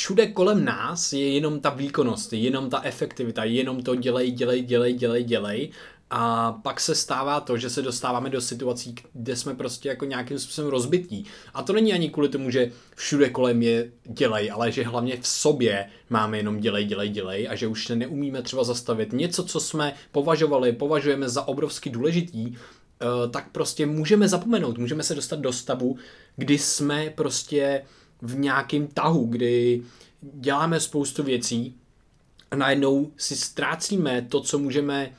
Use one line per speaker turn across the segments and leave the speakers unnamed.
všude kolem nás je jenom ta výkonnost, je jenom ta efektivita, je jenom to dělej, dělej, dělej, dělej, dělej a pak se stává to, že se dostáváme do situací, kde jsme prostě jako nějakým způsobem rozbití. A to není ani kvůli tomu, že všude kolem je dělej, ale že hlavně v sobě máme jenom dělej, dělej, dělej a že už neumíme třeba zastavit něco, co jsme považovali, považujeme za obrovsky důležitý, eh, tak prostě můžeme zapomenout, můžeme se dostat do stavu, kdy jsme prostě v nějakém tahu, kdy děláme spoustu věcí a najednou si ztrácíme to, co můžeme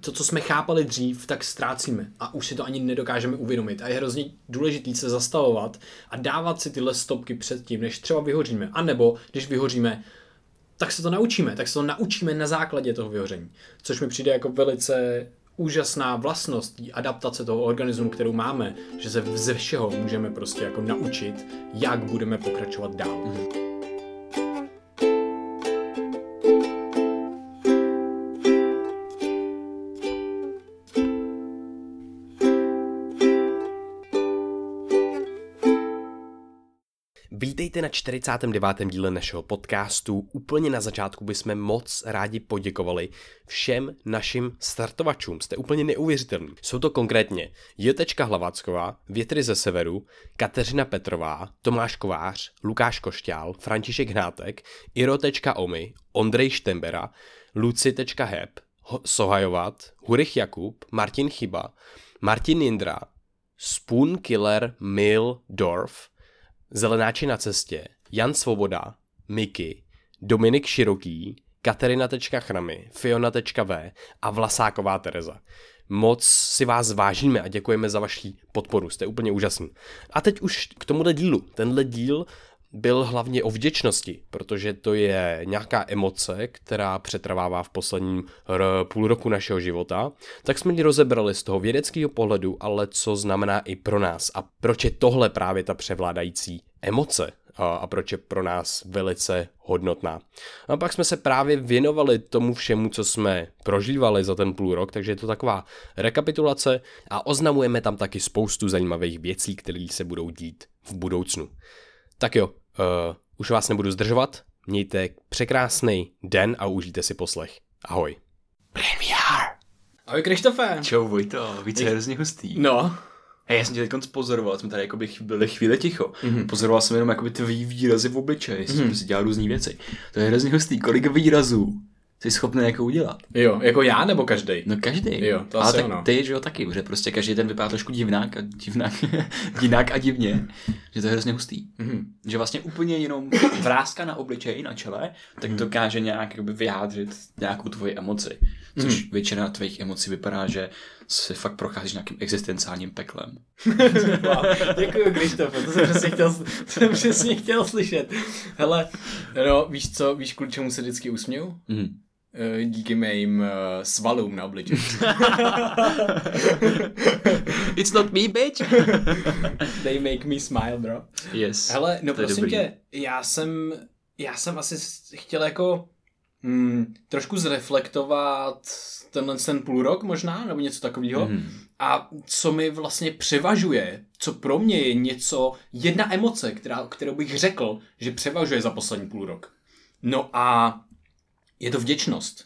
to, co jsme chápali dřív, tak ztrácíme a už si to ani nedokážeme uvědomit. A je hrozně důležité se zastavovat a dávat si tyhle stopky před tím, než třeba vyhoříme. A nebo když vyhoříme, tak se to naučíme, tak se to naučíme na základě toho vyhoření. Což mi přijde jako velice úžasná vlastnost adaptace toho organismu, kterou máme, že se ze všeho můžeme prostě jako naučit, jak budeme pokračovat dál. Mm-hmm.
Vítejte na 49. díle našeho podcastu. Úplně na začátku bychom moc rádi poděkovali všem našim startovačům. Jste úplně neuvěřitelní. Jsou to konkrétně Jotečka Hlavacková, Větry ze severu, Kateřina Petrová, Tomáš Kovář, Lukáš Košťál, František Hnátek, Iro.omy, Ondrej Štembera, Luci.heb, Sohajovat, Hurich Jakub, Martin Chyba, Martin Jindra, Spoon Killer Mill Dorf, Zelenáči na cestě, Jan Svoboda, Miky, Dominik Široký, Katerina.chramy, Fiona.v a Vlasáková Tereza. Moc si vás vážíme a děkujeme za vaši podporu, jste úplně úžasní. A teď už k tomuhle dílu. Tenhle díl byl hlavně o vděčnosti, protože to je nějaká emoce, která přetrvává v posledním půl roku našeho života, tak jsme ji rozebrali z toho vědeckého pohledu, ale co znamená i pro nás a proč je tohle právě ta převládající emoce a, a proč je pro nás velice hodnotná. A pak jsme se právě věnovali tomu všemu, co jsme prožívali za ten půl rok, takže je to taková rekapitulace a oznamujeme tam taky spoustu zajímavých věcí, které se budou dít v budoucnu. Tak jo, Uh, už vás nebudu zdržovat, mějte překrásný den a užijte si poslech. Ahoj.
Premiér. Ahoj Krištofe.
Čau Vojto, víc je hrozně hustý.
No.
Hej, já jsem tě teď pozoroval, jsme tady jakoby byli chvíli ticho. Mm-hmm. Pozoroval jsem jenom jakoby tvý výrazy v obličeji, mm-hmm. jsem si dělal různé věci. To je hrozně hustý, kolik výrazů jsi schopný jako udělat.
Jo, jako já nebo každý?
No každý.
Jo, to
Ale
asi
tak
ono.
ty, že jo, taky, že prostě každý ten vypadá trošku divnák a divnák, divnák a divně, že to je hrozně hustý. Mm-hmm. Že vlastně úplně jenom vrázka na obličeji, na čele, tak mm-hmm. dokáže nějak jakoby vyjádřit nějakou tvoji emoci. Což mm-hmm. většina tvých emocí vypadá, že si fakt procházíš nějakým existenciálním peklem.
wow, děkuji, Krištofe, to jsem přesně chtěl, to jsem přesně chtěl slyšet. Hele, no, víš co, víš, kvůli čemu se vždycky usměju? Mm-hmm. Díky mým uh, svalům na obličeji.
It's not me, bitch.
They make me smile, bro.
Yes.
Hele, no prosím tě, já jsem, já jsem asi chtěl jako hmm, trošku zreflektovat tenhle ten půl rok možná, nebo něco takového. Mm. A co mi vlastně převažuje, co pro mě je něco, jedna emoce, která, kterou bych řekl, že převažuje za poslední půl rok. No a je to vděčnost.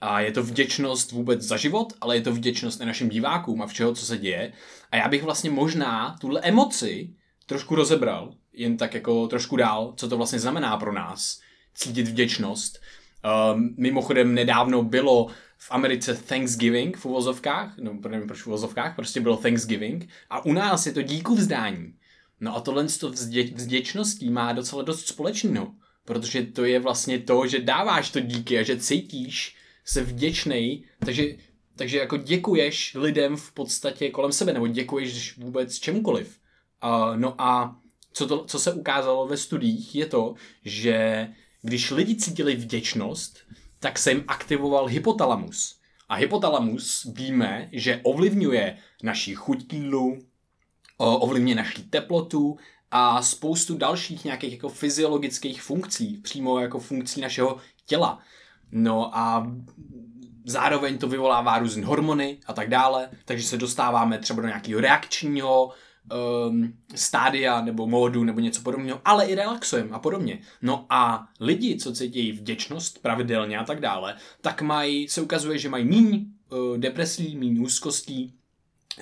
A je to vděčnost vůbec za život, ale je to vděčnost i našim divákům a všeho, co se děje. A já bych vlastně možná tuhle emoci trošku rozebral, jen tak jako trošku dál, co to vlastně znamená pro nás, cítit vděčnost. Um, mimochodem nedávno bylo v Americe Thanksgiving v uvozovkách, no nevím proč v uvozovkách, prostě bylo Thanksgiving a u nás je to díku vzdání. No a tohle s vděčností má docela dost společného, protože to je vlastně to, že dáváš to díky a že cítíš se vděčnej, takže, takže jako děkuješ lidem v podstatě kolem sebe, nebo děkuješ vůbec čemukoliv. Uh, no a co, to, co se ukázalo ve studiích je to, že když lidi cítili vděčnost, tak se jim aktivoval hypotalamus. A hypotalamus víme, že ovlivňuje naši chuť jídlu, ovlivňuje naši teplotu a spoustu dalších nějakých jako fyziologických funkcí, přímo jako funkcí našeho těla. No a zároveň to vyvolává různé hormony a tak dále, takže se dostáváme třeba do nějakého reakčního um, stádia nebo módu nebo něco podobného, ale i relaxujeme a podobně. No a lidi, co cítí vděčnost pravidelně a tak dále, tak mají, se ukazuje, že mají míň uh, depresí, míň úzkostí,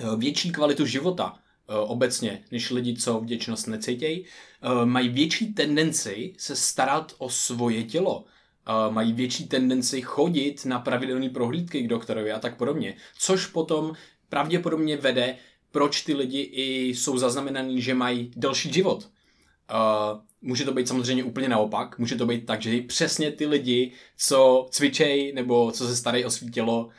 uh, větší kvalitu života obecně, než lidi, co vděčnost necítějí, uh, mají větší tendenci se starat o svoje tělo, uh, mají větší tendenci chodit na pravidelné prohlídky k doktorovi a tak podobně, což potom pravděpodobně vede proč ty lidi i jsou zaznamenaný, že mají delší život. Uh, může to být samozřejmě úplně naopak, může to být tak, že přesně ty lidi, co cvičej nebo co se starají o svý tělo uh,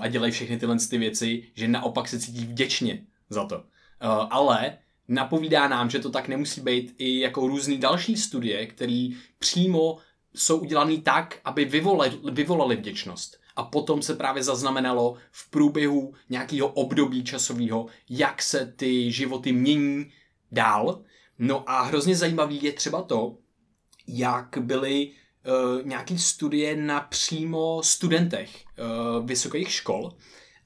a dělají všechny tyhle ty věci, že naopak se cítí vděčně za to. Uh, ale napovídá nám, že to tak nemusí být i jako různý další studie, které přímo jsou udělané tak, aby vyvolali, vyvolali vděčnost a potom se právě zaznamenalo v průběhu nějakého období časového, jak se ty životy mění dál. No a hrozně zajímavý je třeba to, jak byly uh, nějaký studie na přímo studentech uh, vysokých škol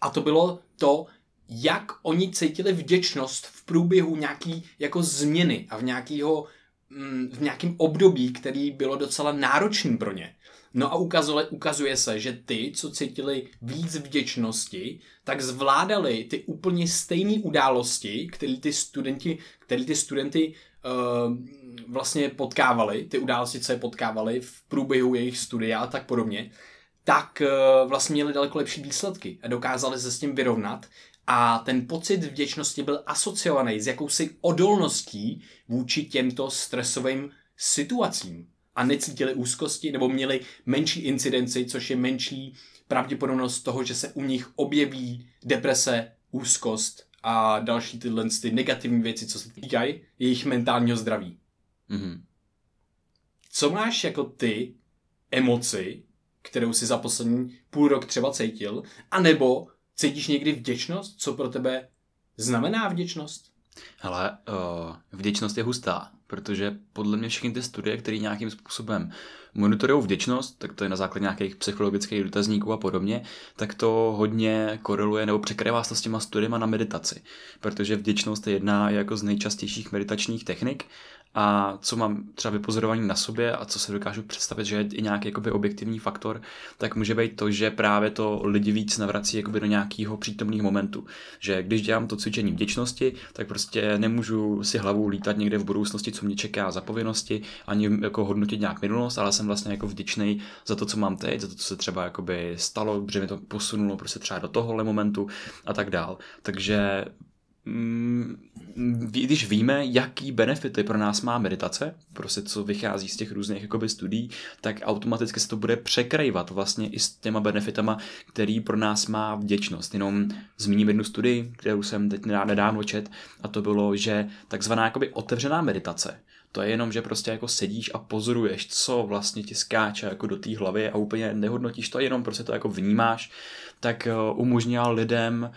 a to bylo to, jak oni cítili vděčnost v průběhu nějaký jako změny a v nějakého mm, v nějakém období, který bylo docela náročný pro ně. No a ukazuje, ukazuje se, že ty, co cítili víc vděčnosti, tak zvládali ty úplně stejné události, které ty studenti, který ty studenty uh, vlastně potkávali, ty události, co je potkávali v průběhu jejich studia a tak podobně, tak uh, vlastně měli daleko lepší výsledky a dokázali se s tím vyrovnat a ten pocit vděčnosti byl asociovaný s jakousi odolností vůči těmto stresovým situacím a necítili úzkosti nebo měli menší incidenci, což je menší pravděpodobnost toho, že se u nich objeví deprese, úzkost a další tyhle ty negativní věci, co se týkají jejich mentálního zdraví. Mm-hmm. Co máš jako ty emoci, kterou si za poslední půl rok třeba cítil, anebo cítíš někdy vděčnost? Co pro tebe znamená vděčnost?
Hele, uh, vděčnost je hustá protože podle mě všechny ty studie, které nějakým způsobem monitorují vděčnost, tak to je na základě nějakých psychologických dotazníků a podobně, tak to hodně koreluje nebo překrývá se s těma studiema na meditaci, protože vděčnost je jedna jako z nejčastějších meditačních technik a co mám třeba vypozorování na sobě a co se dokážu představit, že je i nějaký jakoby objektivní faktor, tak může být to, že právě to lidi víc navrací jakoby do nějakého přítomného momentu. Že když dělám to cvičení vděčnosti, tak prostě nemůžu si hlavu lítat někde v budoucnosti, co mě čeká za povinnosti, ani jako hodnotit nějak minulost, ale jsem vlastně jako vděčný za to, co mám teď, za to, co se třeba jakoby stalo, že mi to posunulo prostě třeba do tohohle momentu a tak dál. Takže když víme, jaký benefity pro nás má meditace, prostě co vychází z těch různých jakoby, studií, tak automaticky se to bude překrývat vlastně i s těma benefitama, který pro nás má vděčnost. Jenom zmíním jednu studii, kterou jsem teď nedávno čet, a to bylo, že takzvaná jakoby otevřená meditace, to je jenom, že prostě jako sedíš a pozoruješ, co vlastně ti skáče jako do té hlavy a úplně nehodnotíš to, jenom prostě to jako vnímáš, tak eh, umožnila lidem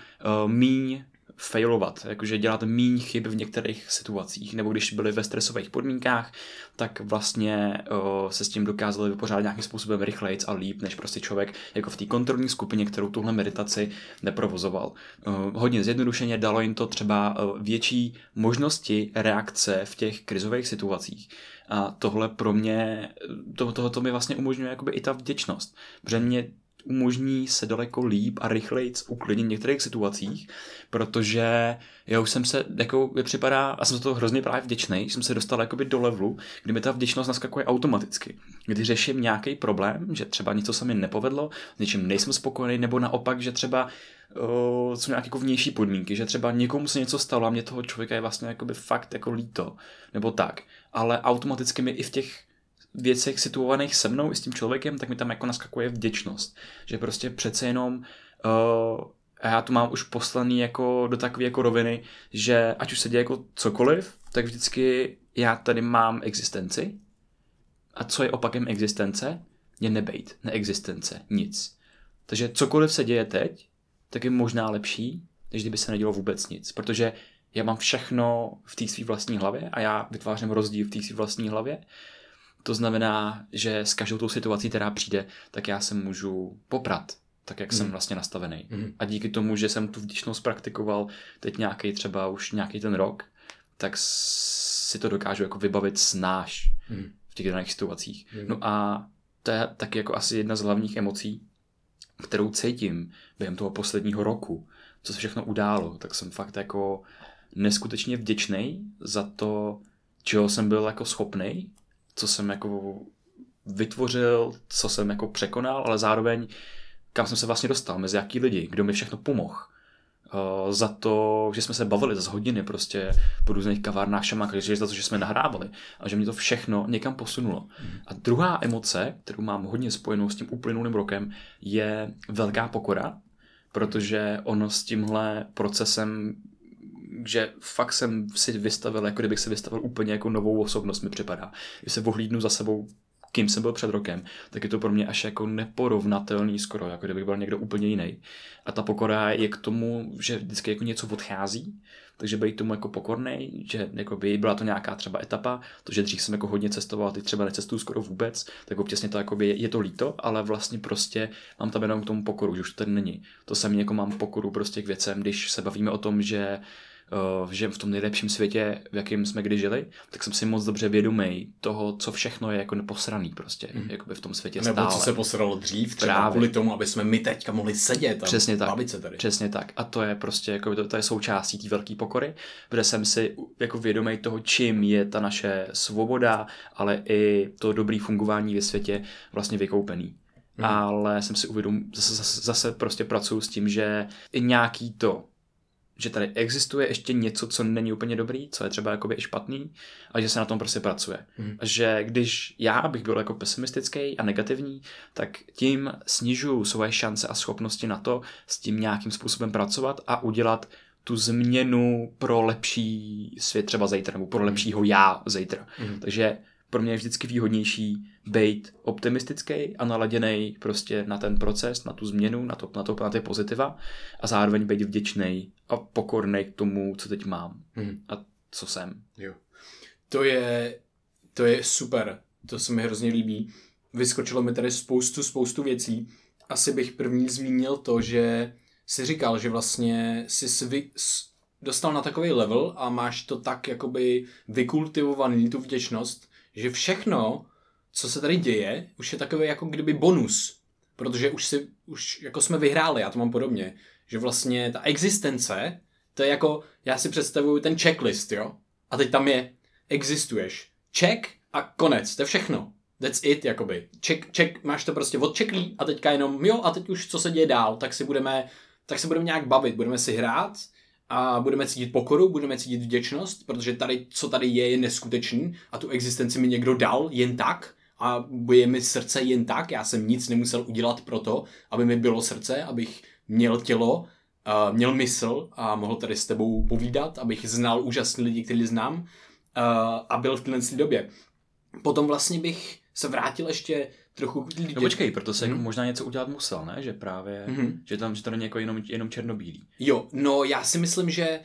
uh, míň failovat, jakože dělat méně chyb v některých situacích, nebo když byli ve stresových podmínkách, tak vlastně o, se s tím dokázali vypořádat nějakým způsobem rychleji a líp, než prostě člověk jako v té kontrolní skupině, kterou tuhle meditaci neprovozoval. O, hodně zjednodušeně dalo jim to třeba větší možnosti reakce v těch krizových situacích. A tohle pro mě, to, tohoto mi vlastně umožňuje jakoby i ta vděčnost. Protože mě umožní se daleko líp a rychleji uklidnit v některých situacích, protože já už jsem se, jako mi připadá, a jsem za to hrozně právě vděčný, jsem se dostal jakoby do levelu, kdy mi ta vděčnost naskakuje automaticky. Kdy řeším nějaký problém, že třeba něco se mi nepovedlo, s něčím nejsem spokojený, nebo naopak, že třeba uh, jsou nějaké jako vnější podmínky, že třeba někomu se něco stalo a mě toho člověka je vlastně jakoby fakt jako líto, nebo tak. Ale automaticky mi i v těch věcech situovaných se mnou i s tím člověkem, tak mi tam jako naskakuje vděčnost. Že prostě přece jenom uh, a já to mám už poslaný jako do takové jako roviny, že ať už se děje jako cokoliv, tak vždycky já tady mám existenci. A co je opakem existence? Je nebejt, neexistence, nic. Takže cokoliv se děje teď, tak je možná lepší, než kdyby se nedělo vůbec nic. Protože já mám všechno v té své vlastní hlavě a já vytvářím rozdíl v té své vlastní hlavě to znamená, že s každou tou situací, která přijde, tak já se můžu poprat tak jak mm. jsem vlastně nastavený. Mm. A díky tomu, že jsem tu vděčnost praktikoval teď nějaký třeba už nějaký ten rok, tak si to dokážu jako vybavit snáš mm. v těch daných situacích. Mm. No a to je taky jako asi jedna z hlavních emocí, kterou cítím během toho posledního roku, co se všechno událo, tak jsem fakt jako neskutečně vděčný za to, čeho jsem byl jako schopný, co jsem jako vytvořil, co jsem jako překonal, ale zároveň kam jsem se vlastně dostal, mezi jaký lidi, kdo mi všechno pomohl. Uh, za to, že jsme se bavili za hodiny prostě po různých kavárnách, šamákách, že za to, že jsme nahrávali a že mě to všechno někam posunulo. A druhá emoce, kterou mám hodně spojenou s tím uplynulým rokem, je velká pokora, protože ono s tímhle procesem že fakt jsem si vystavil, jako kdybych si vystavil úplně jako novou osobnost, mi připadá. Když se ohlídnu za sebou kým jsem byl před rokem, tak je to pro mě až jako neporovnatelný skoro, jako kdybych byl někdo úplně jiný. A ta pokora je k tomu, že vždycky jako něco odchází, takže být tomu jako pokorný, že jako by byla to nějaká třeba etapa, to, že dřív jsem jako hodně cestoval, teď třeba necestuju skoro vůbec, tak občasně to jako by je, to líto, ale vlastně prostě mám tam jenom k tomu pokoru, že už to tady není. To samé jako mám pokoru prostě k věcem, když se bavíme o tom, že uh, že v tom nejlepším světě, v jakém jsme kdy žili, tak jsem si moc dobře vědomý toho, co všechno je jako neposraný prostě, mm. jakoby v tom světě
Nebo stále. co se posralo dřív, třeba Právě. kvůli tomu, aby jsme my teďka mohli sedět a
Přesně tak.
bavit se tady.
Přesně tak. A to je prostě, jako to, to je součástí té velké pokory, protože jsem si jako vědomý toho, čím je ta naše svoboda, ale i to dobré fungování ve světě vlastně vykoupený. Mm. Ale jsem si uvědomil, zase, zase, zase prostě pracuji s tím, že i nějaký to že tady existuje ještě něco, co není úplně dobrý, co je třeba jakoby i špatný, a že se na tom prostě pracuje. Hmm. Že když já bych byl jako pesimistický a negativní, tak tím snižuju svoje šance a schopnosti na to s tím nějakým způsobem pracovat a udělat tu změnu pro lepší svět třeba zítra, nebo pro lepšího já zítra. Hmm. Takže pro mě je vždycky výhodnější být optimistický a naladěný prostě na ten proces, na tu změnu, na, to, na, to, na ty pozitiva a zároveň být vděčný a pokorný k tomu, co teď mám hmm. a co jsem.
Jo. To je, to je super, to se mi hrozně líbí. Vyskočilo mi tady spoustu, spoustu věcí. Asi bych první zmínil to, že si říkal, že vlastně jsi svy, dostal na takový level a máš to tak jakoby vykultivovaný, tu vděčnost, že všechno, co se tady děje, už je takový jako kdyby bonus. Protože už, si, už jako jsme vyhráli, já to mám podobně. Že vlastně ta existence, to je jako, já si představuju ten checklist, jo? A teď tam je, existuješ. Check a konec, to je všechno. That's it, jakoby. Check, check, máš to prostě odčeklý a teďka jenom, jo, a teď už co se děje dál, tak si budeme, tak se budeme nějak bavit, budeme si hrát a budeme cítit pokoru, budeme cítit vděčnost, protože tady, co tady je, je neskutečný a tu existenci mi někdo dal jen tak a je mi srdce jen tak, já jsem nic nemusel udělat pro to, aby mi bylo srdce, abych měl tělo, uh, měl mysl a mohl tady s tebou povídat, abych znal úžasný lidi, který znám uh, a byl v téhle době. Potom vlastně bych se vrátil ještě trochu
k No počkej, proto se hmm. možná něco udělat musel, ne? Že právě, hmm. že tam, že to není jako jenom, jenom černobílý.
Jo, no já si myslím, že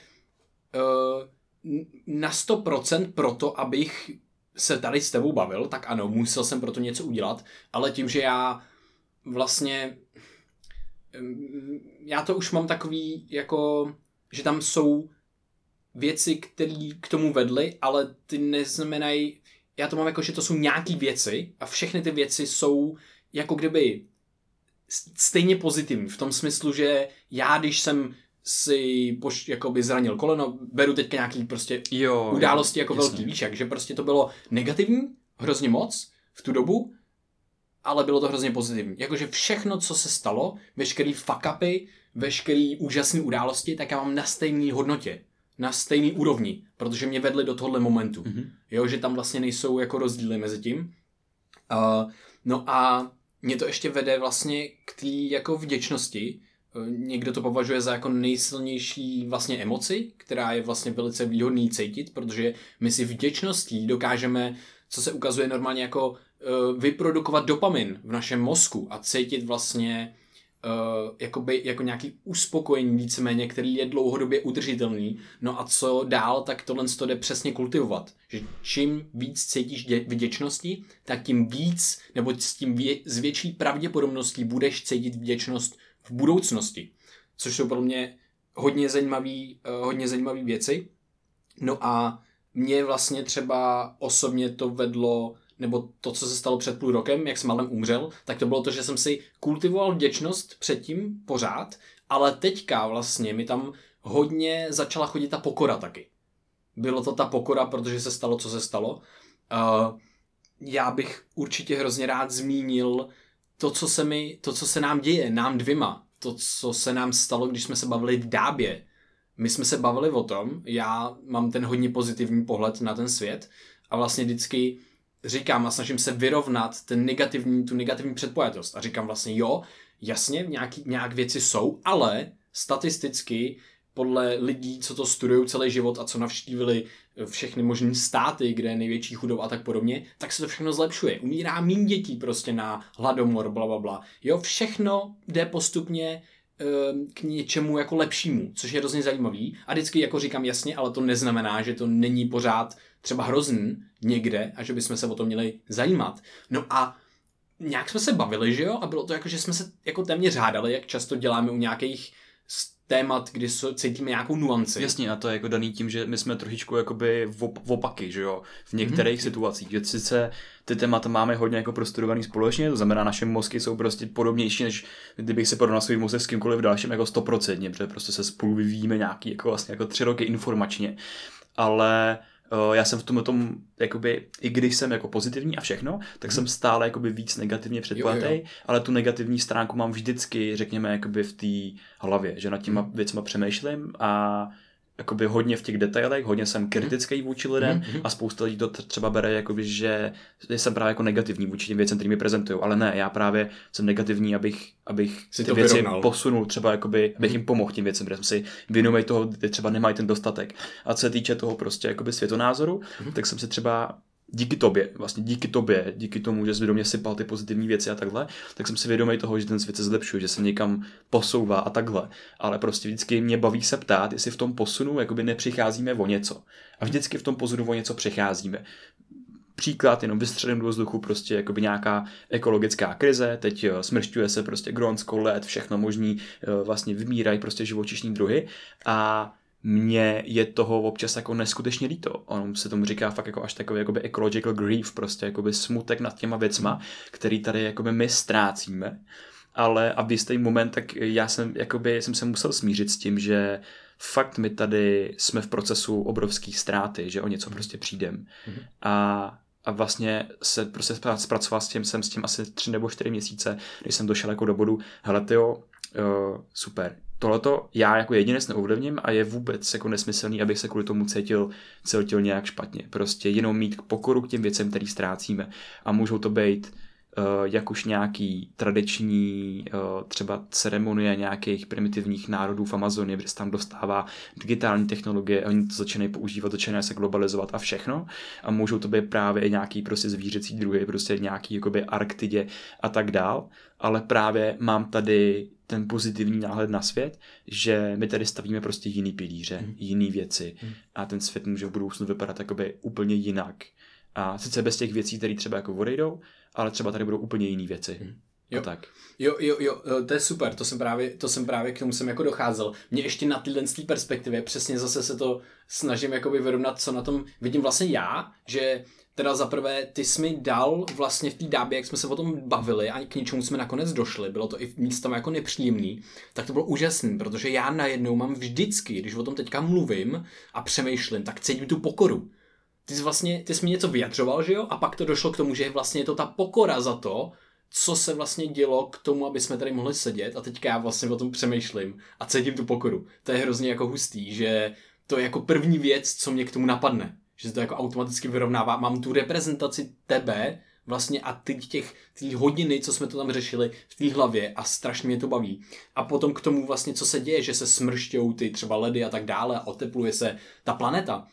uh, na 100% proto, abych se tady s tebou bavil, tak ano, musel jsem proto něco udělat, ale tím, že já vlastně já to už mám takový jako, že tam jsou věci, které k tomu vedly, ale ty neznamenají, já to mám jako, že to jsou nějaký věci a všechny ty věci jsou jako kdyby stejně pozitivní v tom smyslu, že já, když jsem si poš, jakoby zranil koleno, beru teďka nějaký prostě jo, události jo, jako jasně. velký, jak, že prostě to bylo negativní, hrozně moc v tu dobu, ale bylo to hrozně pozitivní. Jakože všechno, co se stalo, veškerý fuck upy, veškerý úžasné události, tak já mám na stejné hodnotě, na stejný úrovni, protože mě vedly do tohohle momentu. Mm-hmm. Jo, že tam vlastně nejsou jako rozdíly mezi tím. Uh, no a mě to ještě vede vlastně k té jako vděčnosti. Uh, někdo to považuje za jako nejsilnější vlastně emoci, která je vlastně velice výhodný cítit, protože my si vděčností dokážeme, co se ukazuje normálně jako uh, vyprodukovat dopamin v našem mozku a cítit vlastně uh, jakoby, jako nějaký uspokojení víceméně, který je dlouhodobě udržitelný. No a co dál, tak tohle to jde přesně kultivovat. Že čím víc cítíš dě- vděčnosti, tak tím víc, nebo s tím vě- s větší pravděpodobností budeš cítit vděčnost v budoucnosti, což jsou pro mě hodně zajímavý, uh, hodně zajímavý věci. No a mě vlastně třeba osobně to vedlo nebo to, co se stalo před půl rokem, jak s malem umřel, tak to bylo to, že jsem si kultivoval vděčnost předtím pořád, ale teďka vlastně mi tam hodně začala chodit ta pokora taky. Bylo to ta pokora, protože se stalo, co se stalo. Uh, já bych určitě hrozně rád zmínil to, co se mi, to, co se nám děje, nám dvěma, to, co se nám stalo, když jsme se bavili v Dábě. My jsme se bavili o tom, já mám ten hodně pozitivní pohled na ten svět a vlastně vždycky říkám a snažím se vyrovnat ten negativní, tu negativní předpojatost a říkám vlastně jo, jasně, nějaký, nějak věci jsou, ale statisticky podle lidí, co to studují celý život a co navštívili všechny možné státy, kde je největší chudoba a tak podobně, tak se to všechno zlepšuje. Umírá méně dětí prostě na hladomor, bla, bla, bla. Jo, všechno jde postupně ehm, k něčemu jako lepšímu, což je hrozně zajímavý. A vždycky jako říkám jasně, ale to neznamená, že to není pořád třeba hrozný někde a že bychom se o to měli zajímat. No a nějak jsme se bavili, že jo? A bylo to jako, že jsme se jako téměř řádali, jak často děláme u nějakých témat, kdy cítíme nějakou nuanci.
Jasně, a to je jako daný tím, že my jsme trošičku jakoby v opaky, že jo, v některých mm-hmm. situacích, že sice ty témata máme hodně jako prostudovaný společně, to znamená, naše mozky jsou prostě podobnější, než kdybych se porovnal svůj mozek s kýmkoliv dalším jako stoprocentně, protože prostě se spolu vyvíjíme nějaký jako vlastně jako tři roky informačně, ale já jsem v tomhle tom, jakoby, i když jsem jako pozitivní a všechno, tak jsem stále jakoby víc negativně předplatej, ale tu negativní stránku mám vždycky, řekněme, jakoby v té hlavě, že nad těma hmm. věcma přemýšlím a jakoby hodně v těch detailech, hodně jsem kritický vůči lidem mm-hmm. a spousta lidí to třeba bere, jakoby, že jsem právě jako negativní vůči těm věcem, mi prezentují, ale ne, já právě jsem negativní, abych, abych si ty věci vyrovnal. posunul, třeba jakoby, abych mm-hmm. jim pomohl tím věcem, protože jsem si věnují toho, kdy třeba nemají ten dostatek. A co se týče toho prostě jakoby světonázoru, mm-hmm. tak jsem si třeba díky tobě, vlastně díky tobě, díky tomu, že jsi do mě sypal ty pozitivní věci a takhle, tak jsem si vědomý toho, že ten svět se zlepšuje, že se někam posouvá a takhle. Ale prostě vždycky mě baví se ptát, jestli v tom posunu jakoby nepřicházíme o něco. A vždycky v tom posunu o něco přecházíme příklad, jenom vystřelím do vzduchu prostě jakoby nějaká ekologická krize, teď eh, smršťuje se prostě Grónsko, led, všechno možný, eh, vlastně vymírají prostě živočišní druhy a mně je toho občas jako neskutečně líto. On se tomu říká fakt jako až takový jakoby ecological grief, prostě jakoby smutek nad těma věcma, který tady jakoby my ztrácíme. Ale a v jistý moment, tak já jsem, jakoby, jsem se musel smířit s tím, že fakt my tady jsme v procesu obrovských ztráty, že o něco prostě přijdem. Mm-hmm. A a vlastně se prostě zpracoval s tím, jsem s tím asi tři nebo čtyři měsíce, když jsem došel jako do bodu, hele tyjo, uh, super, tohleto já jako jedinec neovlivním a je vůbec jako nesmyslný, abych se kvůli tomu cítil, cítil nějak špatně. Prostě jenom mít pokoru k těm věcem, který ztrácíme. A můžou to být jak už nějaký tradiční uh, třeba ceremonie nějakých primitivních národů v Amazonii, kde se tam dostává digitální technologie, oni to začínají používat, začínají se globalizovat a všechno. A můžou to být právě i nějaký prostě zvířecí druhy, prostě nějaký jakoby Arktidě a tak dál. Ale právě mám tady ten pozitivní náhled na svět, že my tady stavíme prostě jiný pilíře, hmm. jiný věci hmm. a ten svět může v budoucnu vypadat jakoby úplně jinak. A sice bez těch věcí, které třeba jako odejdou, ale třeba tady budou úplně jiné věci. Hmm.
Jo. tak. Jo, jo, jo, to je super, to jsem právě, to jsem právě k tomu jsem jako docházel. Mě ještě na tyhle perspektivě přesně zase se to snažím jakoby vyrovnat, co na tom vidím vlastně já, že teda za prvé, ty jsi mi dal vlastně v té dábě, jak jsme se o tom bavili a k něčemu jsme nakonec došli, bylo to i místama jako nepříjemný, tak to bylo úžasný, protože já najednou mám vždycky, když o tom teďka mluvím a přemýšlím, tak cítím tu pokoru. Ty jsi vlastně, ty jsi mi něco vyjadřoval, že jo? A pak to došlo k tomu, že vlastně je to ta pokora za to, co se vlastně dělo k tomu, aby jsme tady mohli sedět a teďka já vlastně o tom přemýšlím a cítím tu pokoru. To je hrozně jako hustý, že to je jako první věc, co mě k tomu napadne že se to jako automaticky vyrovnává. Mám tu reprezentaci tebe vlastně a teď těch ty hodiny, co jsme to tam řešili v té hlavě a strašně mě to baví. A potom k tomu vlastně, co se děje, že se smršťou ty třeba ledy a tak dále a otepluje se ta planeta,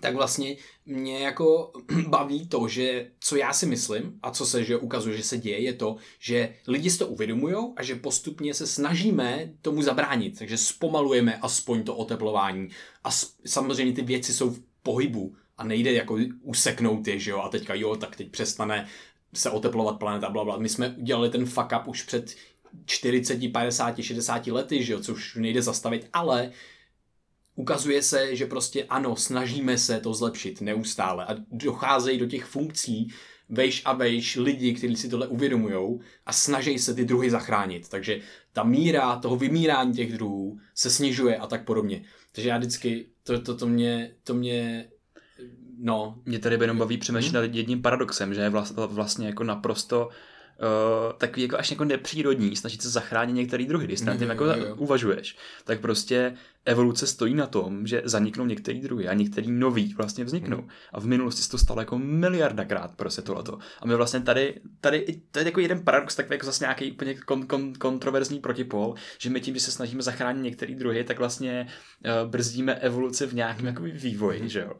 tak vlastně mě jako baví to, že co já si myslím a co se že ukazuje, že se děje, je to, že lidi si to uvědomují a že postupně se snažíme tomu zabránit. Takže zpomalujeme aspoň to oteplování. A samozřejmě ty věci jsou v pohybu a nejde jako useknout je, že jo, a teďka jo, tak teď přestane se oteplovat planeta, bla, bla. My jsme udělali ten fuck up už před 40, 50, 60 lety, že jo, což nejde zastavit, ale ukazuje se, že prostě ano, snažíme se to zlepšit neustále a docházejí do těch funkcí vejš a vejš lidi, kteří si tohle uvědomují a snaží se ty druhy zachránit. Takže ta míra toho vymírání těch druhů se snižuje a tak podobně. Takže já vždycky, to, to, to mě, to mě No.
Mě tady jenom baví přemýšlet hmm. nad jedním paradoxem, že je vlastně jako naprosto uh, takový jako až jako nepřírodní, snažit se zachránit některý druhy. Když nad tím jako jo, jo. uvažuješ, tak prostě evoluce stojí na tom, že zaniknou některý druhy a některý nový vlastně vzniknou. Hmm. A v minulosti se to stalo jako miliardakrát prostě tohleto. A my vlastně tady, tady to je jako jeden paradox, takový jako zase nějaký úplně kon, kon, kontroverzní protipol, že my tím, že se snažíme zachránit některý druhy, tak vlastně uh, brzdíme evoluci v nějakém jako vývoji, hmm. že jo.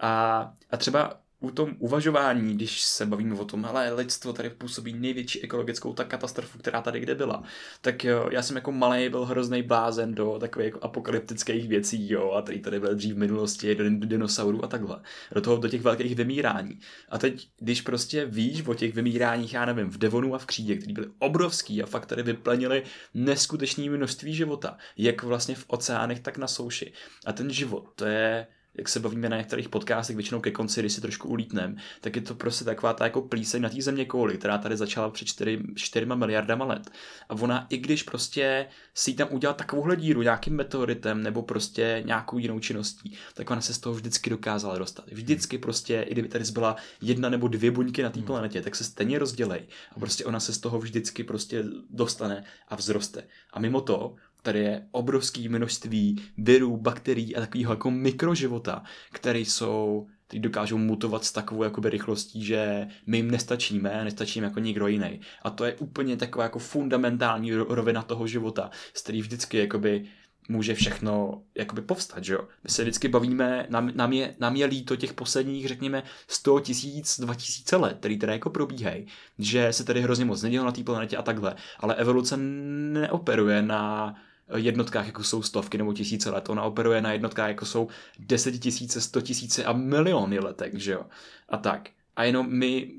A, a třeba u tom uvažování, když se bavíme o tom, ale lidstvo tady působí největší ekologickou tak katastrofu, která tady kde byla, tak jo, já jsem jako malý byl hrozný blázen do takových jako apokalyptických věcí, jo, a tady tady byl dřív v minulosti, do dinosaurů a takhle. Do toho, do těch velkých vymírání. A teď, když prostě víš o těch vymíráních, já nevím, v Devonu a v Křídě, který byly obrovský a fakt tady vyplenili neskutečné množství života, jak vlastně v oceánech, tak na souši. A ten život, to je jak se bavíme na některých podcastech, většinou ke konci, když si trošku ulítnem, tak je to prostě taková ta jako plíseň na té země kouli, která tady začala před 4, 4 miliardama let. A ona, i když prostě si tam udělal takovouhle díru nějakým meteoritem nebo prostě nějakou jinou činností, tak ona se z toho vždycky dokázala dostat. Vždycky prostě, i kdyby tady zbyla jedna nebo dvě buňky na té hmm. planetě, tak se stejně rozdělej a prostě ona se z toho vždycky prostě dostane a vzroste. A mimo to, tady je obrovské množství virů, bakterií a takového jako mikroživota, které jsou který dokážou mutovat s takovou jakoby rychlostí, že my jim nestačíme, nestačíme jako nikdo jiný. A to je úplně taková jako fundamentální rovina toho života, z který vždycky jakoby může všechno jakoby povstat, že jo. My se vždycky bavíme, nám, nám, je, nám je líto těch posledních, řekněme, 100 tisíc, 2000 let, který teda jako probíhají, že se tady hrozně moc nedělo na té planetě a takhle, ale evoluce neoperuje na jednotkách, jako jsou stovky nebo tisíce let. Ona operuje na jednotkách, jako jsou desetitisíce, sto tisíce a miliony letek, že jo. A tak. A jenom my,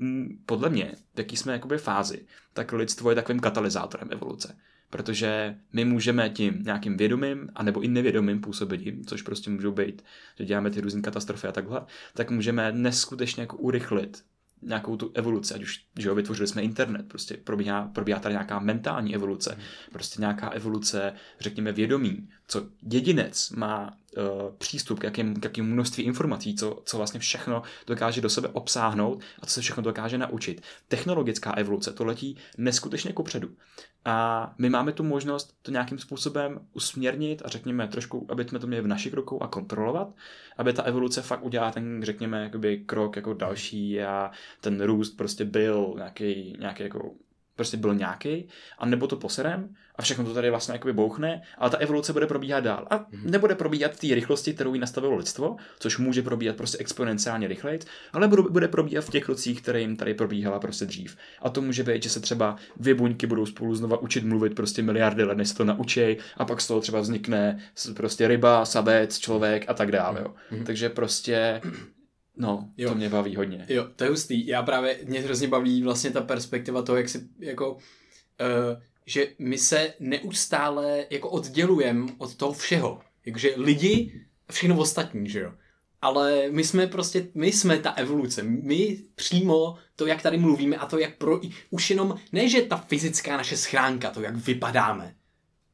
podle mě, v jaký jsme jakoby fázi, tak lidstvo je takovým katalyzátorem evoluce. Protože my můžeme tím nějakým vědomým, anebo i nevědomým působením, což prostě můžou být, že děláme ty různé katastrofy a takhle, tak můžeme neskutečně jako urychlit nějakou tu evoluci, ať už že jo, vytvořili jsme internet, prostě probíhá, probíhá tady nějaká mentální evoluce, hmm. prostě nějaká evoluce, řekněme, vědomí, co jedinec má uh, přístup k jakým, k jakým množství informací, co, co vlastně všechno dokáže do sebe obsáhnout a co se všechno dokáže naučit. Technologická evoluce, to letí neskutečně kupředu. A my máme tu možnost to nějakým způsobem usměrnit a řekněme trošku, aby jsme to měli v našich rukou a kontrolovat, aby ta evoluce fakt udělala ten, řekněme, jakoby krok jako další a ten růst prostě byl nějaký, nějaký jako prostě byl nějaký, a nebo to poserem a všechno to tady vlastně jakoby bouchne, ale ta evoluce bude probíhat dál. A mhm. nebude probíhat v té rychlosti, kterou jí nastavilo lidstvo, což může probíhat prostě exponenciálně rychleji, ale bude probíhat v těch krocích, které jim tady probíhala prostě dřív. A to může být, že se třeba dvě buňky budou spolu znova učit mluvit prostě miliardy let, než se to naučej, a pak z toho třeba vznikne prostě ryba, sabec, člověk a tak dále. Jo. Mm-hmm. Takže prostě No, jo. to mě baví hodně.
Jo, to je hustý. Já právě, mě hrozně baví vlastně ta perspektiva toho, jak si jako, uh, že my se neustále jako oddělujeme od toho všeho. Jakože lidi, všechno ostatní, že jo. Ale my jsme prostě, my jsme ta evoluce. My přímo to, jak tady mluvíme a to, jak pro, už jenom, ne, že ta fyzická naše schránka, to, jak vypadáme,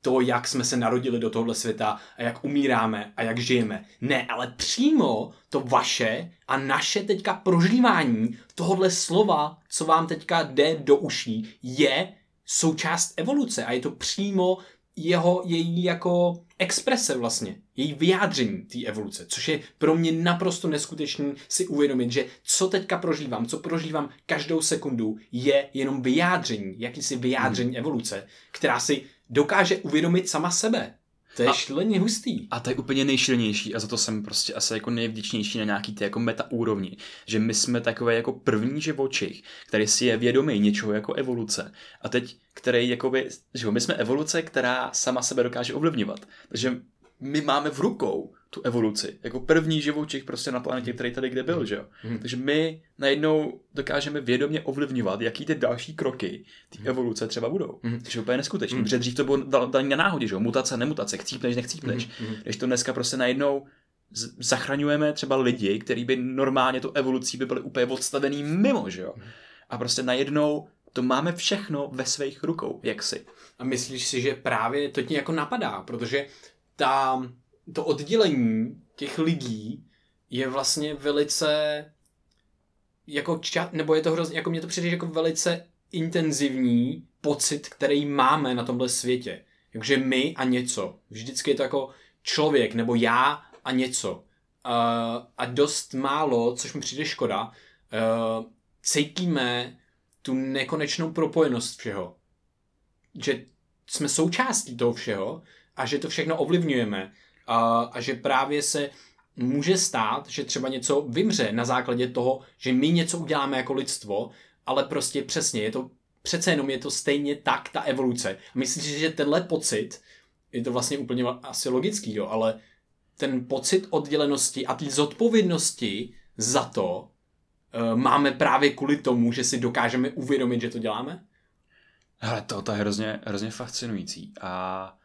to, jak jsme se narodili do tohle světa a jak umíráme a jak žijeme. Ne, ale přímo to vaše a naše teďka prožívání tohohle slova, co vám teďka jde do uší, je součást evoluce a je to přímo jeho, její jako exprese vlastně, její vyjádření té evoluce, což je pro mě naprosto neskutečný si uvědomit, že co teďka prožívám, co prožívám každou sekundu, je jenom vyjádření, jakýsi vyjádření hmm. evoluce, která si dokáže uvědomit sama sebe. To je a, šíleně hustý.
A to je úplně nejšilnější a za to jsem prostě asi jako nejvděčnější na nějaký ty jako meta úrovni, že my jsme takové jako první živočich, který si je vědomý něčeho jako evoluce a teď, který jakoby, že my jsme evoluce, která sama sebe dokáže ovlivňovat. Takže my máme v rukou tu evoluci. Jako první živočich prostě na planetě, který tady kde byl, že jo.
Mhm.
Takže my najednou dokážeme vědomě ovlivňovat, jaký ty další kroky té evoluce třeba budou.
Mhm.
Což je úplně neskutečný,
Mhm.
protože dřív to bylo da- daný na náhodě, že jo. Mutace, nemutace, chcípneš, nechcípneš.
Mhm.
Když to dneska prostě najednou zachraňujeme třeba lidi, kteří by normálně tu evolucí by byli úplně odstavený mimo, že jo. A prostě najednou to máme všechno ve svých rukou, jak si.
A myslíš si, že právě to ti jako napadá, protože ta, to oddělení těch lidí je vlastně velice jako ča, nebo je to hrozně, jako mě to přijde jako velice intenzivní pocit, který máme na tomhle světě. Takže my a něco. Vždycky je to jako člověk nebo já a něco. Uh, a dost málo, což mi přijde škoda, uh, cítíme tu nekonečnou propojenost všeho. Že jsme součástí toho všeho a že to všechno ovlivňujeme a, a že právě se může stát, že třeba něco vymře na základě toho, že my něco uděláme jako lidstvo, ale prostě přesně, je to přece jenom je to stejně tak ta evoluce. Myslím si, že tenhle pocit, je to vlastně úplně asi logický, jo, ale ten pocit oddělenosti a té zodpovědnosti za to uh, máme právě kvůli tomu, že si dokážeme uvědomit, že to děláme?
Hele, to, to je hrozně, hrozně fascinující. A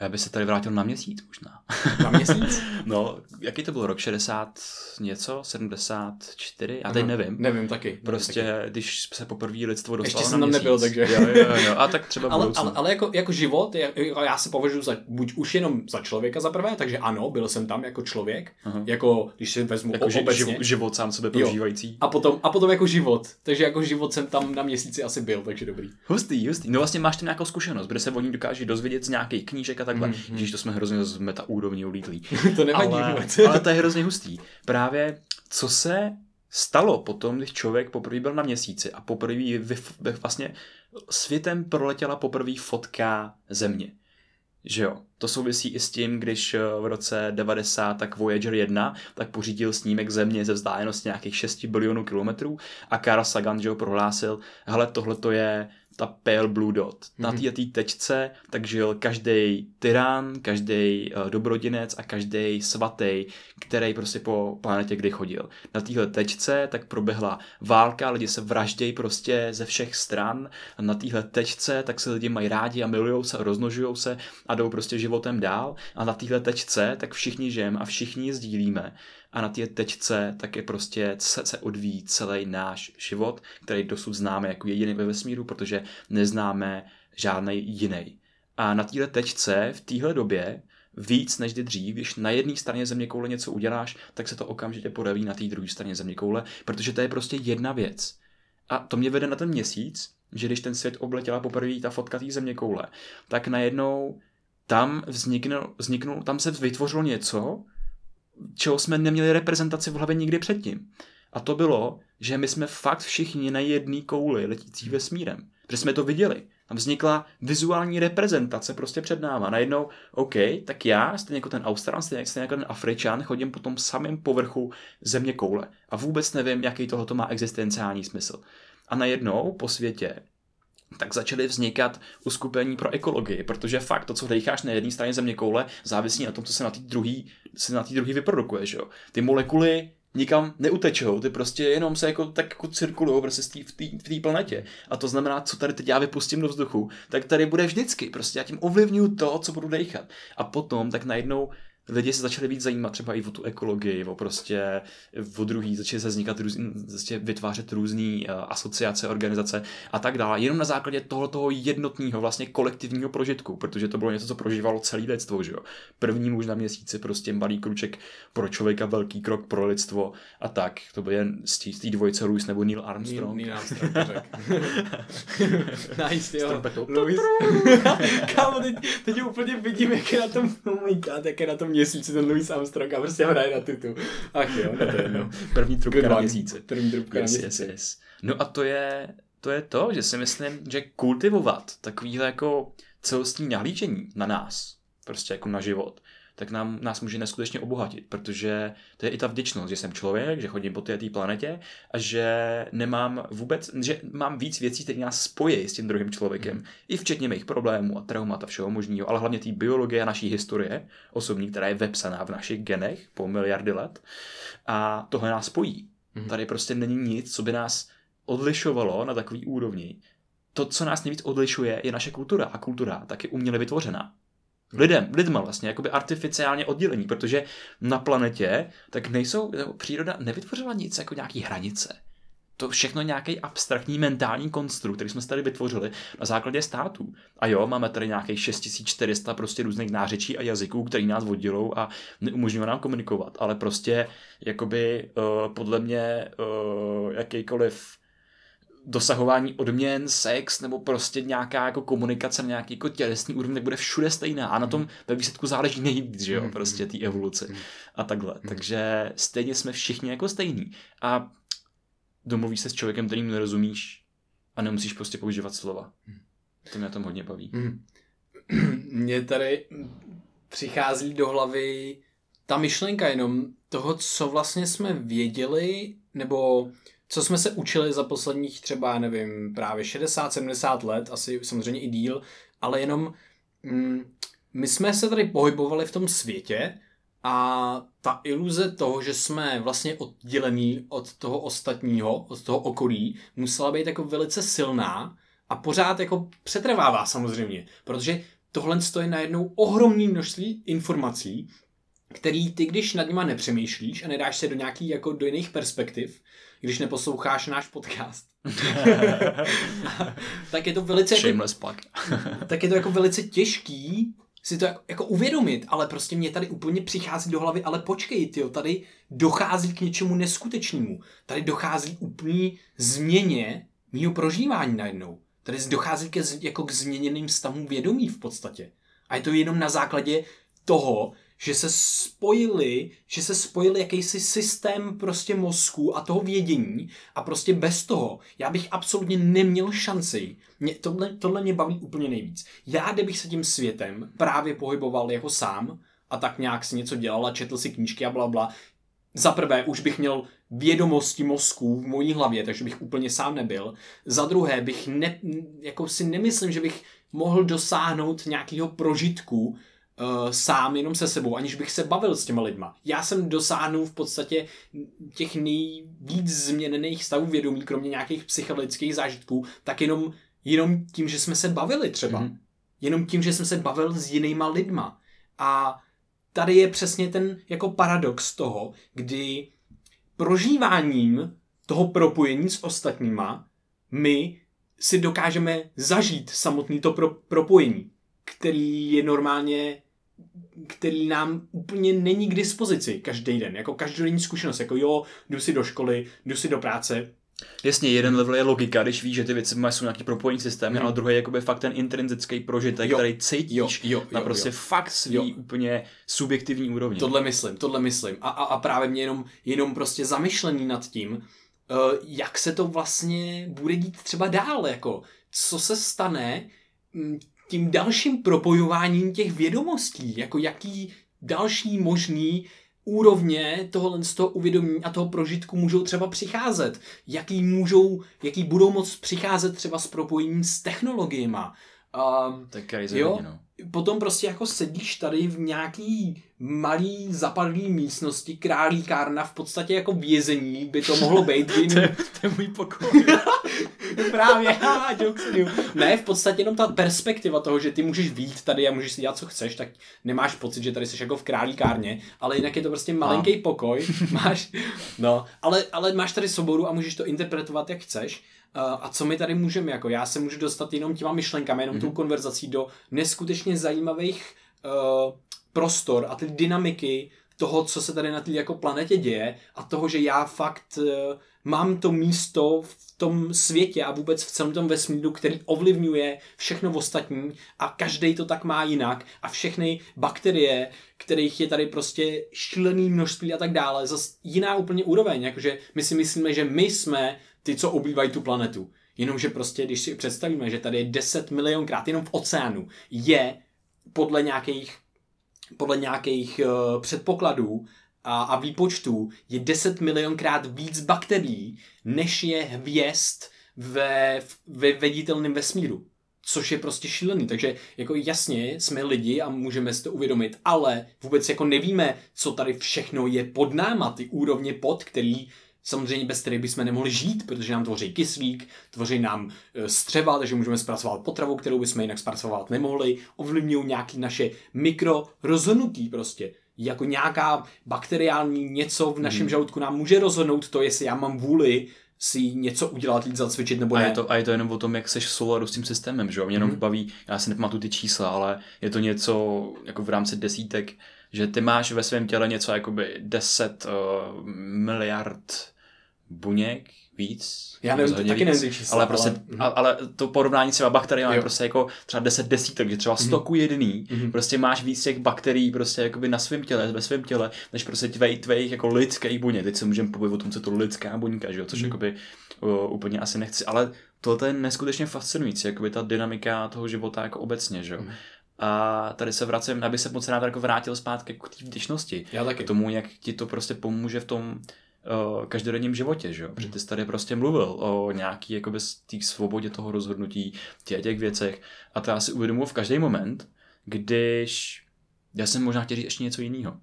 já bych se tady vrátil na měsíc možná.
Na měsíc?
no, jaký to byl rok? 60 něco? 74? Já teď nevím.
Nevím taky.
Prostě,
taky.
když se poprvé lidstvo dostalo
Ještě
na
jsem tam
měsíc.
nebyl, takže-
Jo, jo, jo. A tak třeba
Ale,
budoucnu.
ale, ale jako, jako život, je- já se považuji za buď už jenom za člověka za prvé, takže ano, byl jsem tam jako člověk,
Aha.
jako když si vezmu
jako
obecně.
život, život sám sebe prožívající.
A potom, a potom jako život. Takže jako život jsem tam na měsíci asi byl, takže dobrý.
Hustý, hustý. No vlastně máš tam nějakou zkušenost, kde se o ní dokážeš dozvědět z nějakých knížek a takhle.
Mhm.
Mm-hmm. Ježíš, to jsme hrozně z meta úrovně ulítlí.
to nevadí
ale,
vůbec.
ale to je hrozně hustý. Právě co se stalo potom, když člověk poprvé byl na měsíci a poprvé vlastně světem proletěla poprvé fotka země. Že jo, to souvisí i s tím, když eh, v roce 90 tak Voyager 1 tak pořídil snímek země ze vzdálenosti nějakých 6 bilionů kilometrů a Carl Sagan, že ho prohlásil, hele, tohle to je ta pale blue dot. Na
Mhm.
této tečce tak žil každý tyran, každý dobrodinec a každý svatý, který prostě po planetě kdy chodil. Na téhle tečce tak proběhla válka, lidi se vraždějí prostě ze všech stran. A na téhle tečce tak se lidi mají rádi a milujou se, roznožují se a jdou prostě životem dál. A na téhle tečce tak všichni žijeme a všichni sdílíme. A na té tečce tak je prostě se, se odvíjí celý náš život, který dosud známe jako jediný ve vesmíru, protože neznáme žádný jiný. A na téhle tečce v téhle době víc než kdy dřív, když na jedné straně země koule něco uděláš, tak se to okamžitě podaví na té druhé straně země koule, protože to je prostě jedna věc. A to mě vede na ten měsíc, že když ten svět obletěla poprvé ta fotka té země koule, tak najednou tam vzniknul, vzniknul, tam se vytvořilo něco, čeho jsme neměli reprezentaci v hlavě nikdy předtím. A to bylo, že my jsme fakt všichni na jedné kouli letící vesmírem. Protože jsme to viděli. Tam vznikla vizuální reprezentace prostě před náma. Najednou, OK, tak já, stejně jako ten Australan, stejně, stejně jako ten Afričan, chodím po tom samém povrchu země koule. A vůbec nevím, jaký tohoto má existenciální smysl. A najednou po světě tak začaly vznikat uskupení pro ekologii, protože fakt to, co dejcháš na jedné straně země koule, závisí na tom, co se na té druhé se na té druhé vyprodukuje, že jo. Ty molekuly nikam neutečou, ty prostě jenom se jako tak jako cirkulují prostě v té v té planetě. A to znamená, co tady teď já vypustím do vzduchu, tak tady bude vždycky. Prostě já tím ovlivňuju to, co budu dechat. A potom tak najednou lidi se začali víc zajímat třeba i o tu ekologii, o prostě o druhý, začaly se vznikat různý, prostě vytvářet různé uh, asociace, organizace a tak dále. Jenom na základě toho, toho jednotného vlastně kolektivního prožitku, protože to bylo něco, co prožívalo celý lidstvo, že jo. První muž na měsíci, prostě malý kruček pro člověka, velký krok pro lidstvo a tak. To byl jen z té dvojce Louis nebo Neil Armstrong.
Neil, Neil Armstrong nice, jo. Louis. Kámo, teď, teď úplně vidím, jak je na tom, oh my god, jak je na tom měsíci ten Louis Armstrong a prostě hraje na tutu. Ach jo, to je jedno.
První trubka
Good
na
one.
měsíci.
První trubka
Yes,
na
yes,
měsíci.
yes. No a to je, to je to, že si myslím, že kultivovat takovýhle jako celostní nahlížení na nás, prostě jako na život, tak nám, nás může neskutečně obohatit, protože to je i ta vděčnost, že jsem člověk, že chodím po té planetě a že nemám vůbec, že mám víc věcí, které nás spojí s tím druhým člověkem, mm. i včetně mých problémů a traumat a všeho možného, ale hlavně té biologie a naší historie osobní, která je vepsaná v našich genech po miliardy let a tohle nás spojí. Mm. Tady prostě není nic, co by nás odlišovalo na takový úrovni. To, co nás nejvíc odlišuje, je naše kultura a kultura taky uměle vytvořená. Lidem, lidma vlastně, jakoby artificiálně oddělení, protože na planetě tak nejsou, příroda nevytvořila nic jako nějaký hranice. To všechno nějaký abstraktní mentální konstrukt, který jsme si tady vytvořili na základě států. A jo, máme tady nějakých 6400 prostě různých nářečí a jazyků, který nás oddělou a neumožňují nám komunikovat. Ale prostě, jakoby, uh, podle mě, uh, jakýkoliv dosahování odměn, sex nebo prostě nějaká jako komunikace na nějaký jako tělesný úrovni, tak bude všude stejná a na tom ve výsledku záleží nejvíc, že jo, mm-hmm. prostě té evoluce a takhle. Takže stejně jsme všichni jako stejní a domluvíš se s člověkem, kterým nerozumíš a nemusíš prostě používat slova. To mě na tom hodně baví.
Mně tady přichází do hlavy ta myšlenka jenom toho, co vlastně jsme věděli, nebo co jsme se učili za posledních třeba, nevím, právě 60-70 let, asi samozřejmě i díl, ale jenom mm, my jsme se tady pohybovali v tom světě a ta iluze toho, že jsme vlastně oddělení od toho ostatního, od toho okolí, musela být jako velice silná a pořád jako přetrvává samozřejmě, protože tohle stojí najednou ohromné množství informací, který ty, když nad nima nepřemýšlíš a nedáš se do nějakých jako do jiných perspektiv, když neposloucháš náš podcast, tak je to velice...
Jako- Shameless plug.
tak je to jako velice těžký si to jako, jako uvědomit, ale prostě mě tady úplně přichází do hlavy, ale počkej, tyjo, tady dochází k něčemu neskutečnému. Tady dochází úplný změně mýho prožívání najednou. Tady dochází ke, jako k změněným stavům vědomí v podstatě. A je to jenom na základě toho, že se spojili, že se spojili jakýsi systém prostě mozku a toho vědění a prostě bez toho já bych absolutně neměl šanci. Mě, tohle, tohle mě baví úplně nejvíc. Já, kdybych se tím světem právě pohyboval jako sám a tak nějak si něco dělal a četl si knížky a bla, bla za prvé už bych měl vědomosti mozku v mojí hlavě, takže bych úplně sám nebyl. Za druhé bych ne, jako si nemyslím, že bych mohl dosáhnout nějakého prožitku, uh, sám jenom se sebou, aniž bych se bavil s těma lidma. Já jsem dosáhnul v podstatě těch nejvíc změněných stavů vědomí, kromě nějakých psychologických zážitků, tak jenom, jenom tím, že jsme se bavili třeba. Mm-hmm. Jenom tím, že jsem se bavil s jinýma lidma. A tady je přesně ten jako paradox toho, kdy prožíváním toho propojení s ostatníma my si dokážeme zažít samotný to pro, propojení, který je normálně který nám úplně není k dispozici každý den, jako každodenní zkušenost, jako jo, jdu si do školy, jdu si do práce,
Jasně, jeden level je logika, když víš, že ty věci mají jsou nějaký propojení systémy, hmm. ale druhý je jakoby fakt ten intrinzický prožitek, jo. který cítíš jo, jo, jo, na prostě jo. fakt svý jo. úplně subjektivní úrovni.
Tohle myslím, tohle myslím. A, a, a právě mě jenom, jenom prostě zamyšlení nad tím, uh, jak se to vlastně bude dít třeba dál, jako co se stane mm, tím dalším propojováním těch vědomostí, jako jaký další možný úrovně tohohle z toho uvědomí a toho prožitku můžou třeba přicházet, jaký můžou, jaký budou moc přicházet třeba s propojením s technologiemi.
Um, tak jo, no
potom prostě jako sedíš tady v nějaký malý zapadlý místnosti, králíkárna, v podstatě jako vězení by to mohlo být.
to, je, to je můj pokoj.
Právě, Ne, v podstatě jenom ta perspektiva toho, že ty můžeš vít tady a můžeš si dělat, co chceš, tak nemáš pocit, že tady jsi jako v králíkárně, ale jinak je to prostě malinký no. pokoj. Máš, no, ale, ale máš tady svobodu a můžeš to interpretovat, jak chceš. Uh, a co my tady můžeme, jako já se můžu dostat jenom těma myšlenkami, jenom mm-hmm. tou konverzací do neskutečně zajímavých uh, prostor a ty dynamiky toho, co se tady na té jako planetě děje a toho, že já fakt uh, mám to místo v tom světě a vůbec v celém tom vesmíru, který ovlivňuje všechno ostatní a každý to tak má jinak a všechny bakterie, kterých je tady prostě šílený množství a tak dále, zase jiná úplně úroveň, jakože my si myslíme, že my jsme ty, co obývají tu planetu. Jenomže prostě, když si představíme, že tady je 10 milionkrát jenom v oceánu, je podle nějakých podle nějakých uh, předpokladů a, a výpočtů je 10 milionkrát víc bakterií, než je hvězd ve, ve veditelném vesmíru. Což je prostě šílený. Takže jako jasně jsme lidi a můžeme si to uvědomit, ale vůbec jako nevíme, co tady všechno je pod náma, ty úrovně pod, který samozřejmě bez kterých bychom nemohli žít, protože nám tvoří kyslík, tvoří nám e, střeva, takže můžeme zpracovat potravu, kterou bychom jinak zpracovat nemohli, ovlivňují nějaké naše mikro rozhodnutí prostě. Jako nějaká bakteriální něco v našem hmm. žaludku nám může rozhodnout to, jestli já mám vůli si něco udělat, jít zacvičit nebo
a
ne.
Je to, a je to jenom o tom, jak seš v souladu s tím systémem, že jo? Mě jenom mm. baví, já si nepamatuju ty čísla, ale je to něco jako v rámci desítek, že ty máš ve svém těle něco jakoby 10 uh, miliard buněk, víc.
Já nevím, to taky nevím čísla,
ale, prostě, ale, ale, to porovnání třeba bakterií je prostě jako třeba 10 desítek, že třeba mhm. stoku mm. jedný, mm. prostě máš víc těch bakterií prostě jakoby na svém těle, ve svém těle, než prostě tvej, tvých jako lidských buněk. Teď se můžeme pobavit o tom, co to lidská buňka, že jo, což mm. jakoby uh, úplně asi nechci, ale to je neskutečně fascinující, jakoby ta dynamika toho života jako obecně, že jo. Mm. A tady se vracím, aby se moc rád jako vrátil zpátky k té vděčnosti.
Já taky.
K tomu, jak ti to prostě pomůže v tom každodenním životě, že jo? Protože ty jsi tady prostě mluvil o nějaký jakoby té svobodě toho rozhodnutí, těch, těch věcech a to já si uvědomuji v každý moment, když já jsem možná chtěl říct ještě něco jiného.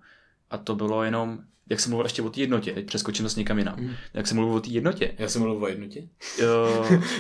A to bylo jenom, jak jsem mluvil ještě o té jednotě, teď přeskočím s někam jinam. Mm. Jak jsem mluvil o té jednotě.
Já jsem mluvil o jednotě?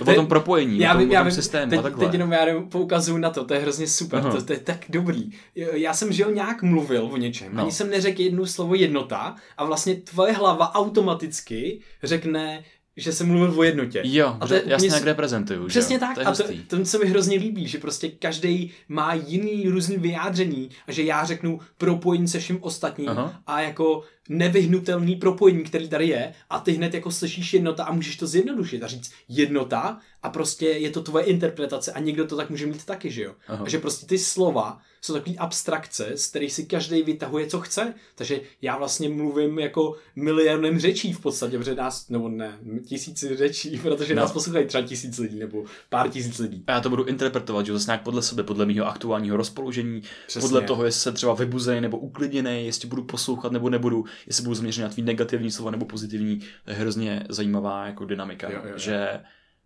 Uh, o tom propojení, já o tom, vím, o tom já vím, systému
teď,
a takhle.
Teď jenom já poukazuju na to, to je hrozně super, to, to, je tak dobrý. Já jsem žil nějak mluvil o něčem, no. ani jsem neřekl jednu slovo jednota a vlastně tvoje hlava automaticky řekne že jsem mluvil o jednotě.
Jo, a to, jasně, mě, jak reprezentuju.
Přesně
jo?
tak. To a to, to, co mi hrozně líbí, že prostě každý má jiný různý vyjádření a že já řeknu propojení se vším ostatním Aha. a jako nevyhnutelný propojení, který tady je a ty hned jako slyšíš jednota a můžeš to zjednodušit a říct jednota a prostě je to tvoje interpretace a někdo to tak může mít taky, že jo. Aha. A že prostě ty slova jsou takový abstrakce, z kterých si každý vytahuje, co chce. Takže já vlastně mluvím jako miliardem řečí v podstatě, protože nás, nebo ne, tisíci řečí, protože no. nás poslouchají třeba tisíc lidí nebo pár tisíc lidí.
A já to budu interpretovat, že zase nějak podle sebe, podle mého aktuálního rozpoložení, Přesně. podle toho, jestli se třeba vybuzený nebo ukliděný, jestli budu poslouchat nebo nebudu, jestli budu zaměřen na tvý negativní slova nebo pozitivní, to je hrozně zajímavá jako dynamika, jo, jo, jo. že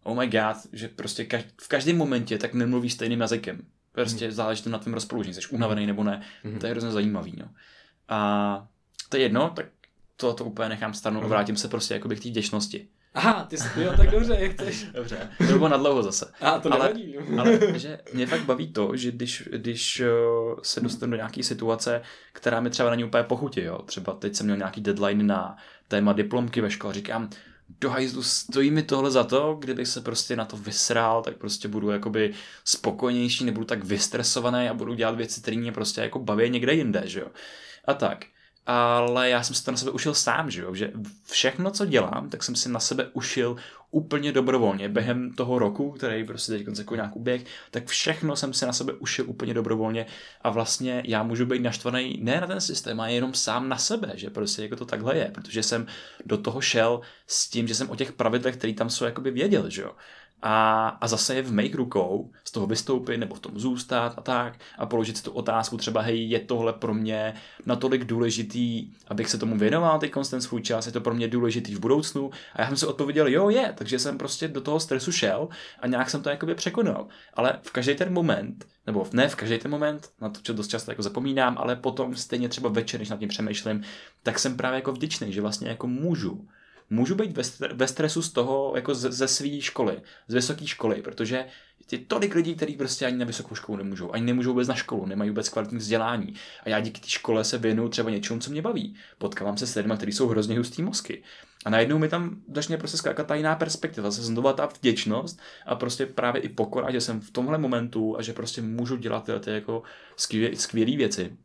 oh my god, že prostě kaž, v každém momentě tak nemluví stejným jazykem. Prostě hmm. záleží to na tvém rozpoložení, jsi unavený nebo ne. Hmm. To je hrozně zajímavý. No. A to je jedno, tak to, to úplně nechám stranou a mhm. vrátím se prostě jakoby k té děčnosti.
Aha, ty jsi, jo, tak dobře, jak chceš.
Dobře, to bylo na dlouho zase.
A to
ale,
nevadí.
ale že mě fakt baví to, že když, když eh, se dostanu do nějaké situace, která mi třeba není úplně pochutí, jo. Třeba teď jsem měl nějaký deadline na téma diplomky ve škole, říkám, do hajzlu, stojí mi tohle za to, kdybych se prostě na to vysrál, tak prostě budu jakoby spokojnější, nebudu tak vystresovaný a budu dělat věci, které mě prostě jako baví někde jinde, že jo. A tak ale já jsem si to na sebe ušil sám, že jo, že všechno, co dělám, tak jsem si na sebe ušil úplně dobrovolně. Během toho roku, který prostě teď jako nějak uběh, tak všechno jsem si na sebe ušil úplně dobrovolně. A vlastně já můžu být naštvaný ne na ten systém, ale jenom sám na sebe, že prostě jako to takhle je, protože jsem do toho šel s tím, že jsem o těch pravidlech, které tam jsou, jakoby věděl, že jo a, a zase je v mých rukou z toho vystoupit nebo v tom zůstat a tak a položit si tu otázku třeba, hej, je tohle pro mě natolik důležitý, abych se tomu věnoval teď ten svůj čas, je to pro mě důležitý v budoucnu? A já jsem si odpověděl, jo, je, takže jsem prostě do toho stresu šel a nějak jsem to jakoby překonal, ale v každý ten moment, nebo ne v každý ten moment, na to dost často jako zapomínám, ale potom stejně třeba večer, když nad tím přemýšlím, tak jsem právě jako vděčný, že vlastně jako můžu můžu být ve, stresu z toho, jako ze, ze své školy, z vysoké školy, protože je tolik lidí, kteří prostě ani na vysokou školu nemůžou, ani nemůžou vůbec na školu, nemají vůbec kvalitní vzdělání. A já díky té škole se věnuju třeba něčemu, co mě baví. Potkávám se s lidmi, kteří jsou hrozně hustý mozky. A najednou mi tam začne prostě skákat ta jiná perspektiva, zase znova ta vděčnost a prostě právě i pokora, že jsem v tomhle momentu a že prostě můžu dělat tyhle ty jako skvělé věci.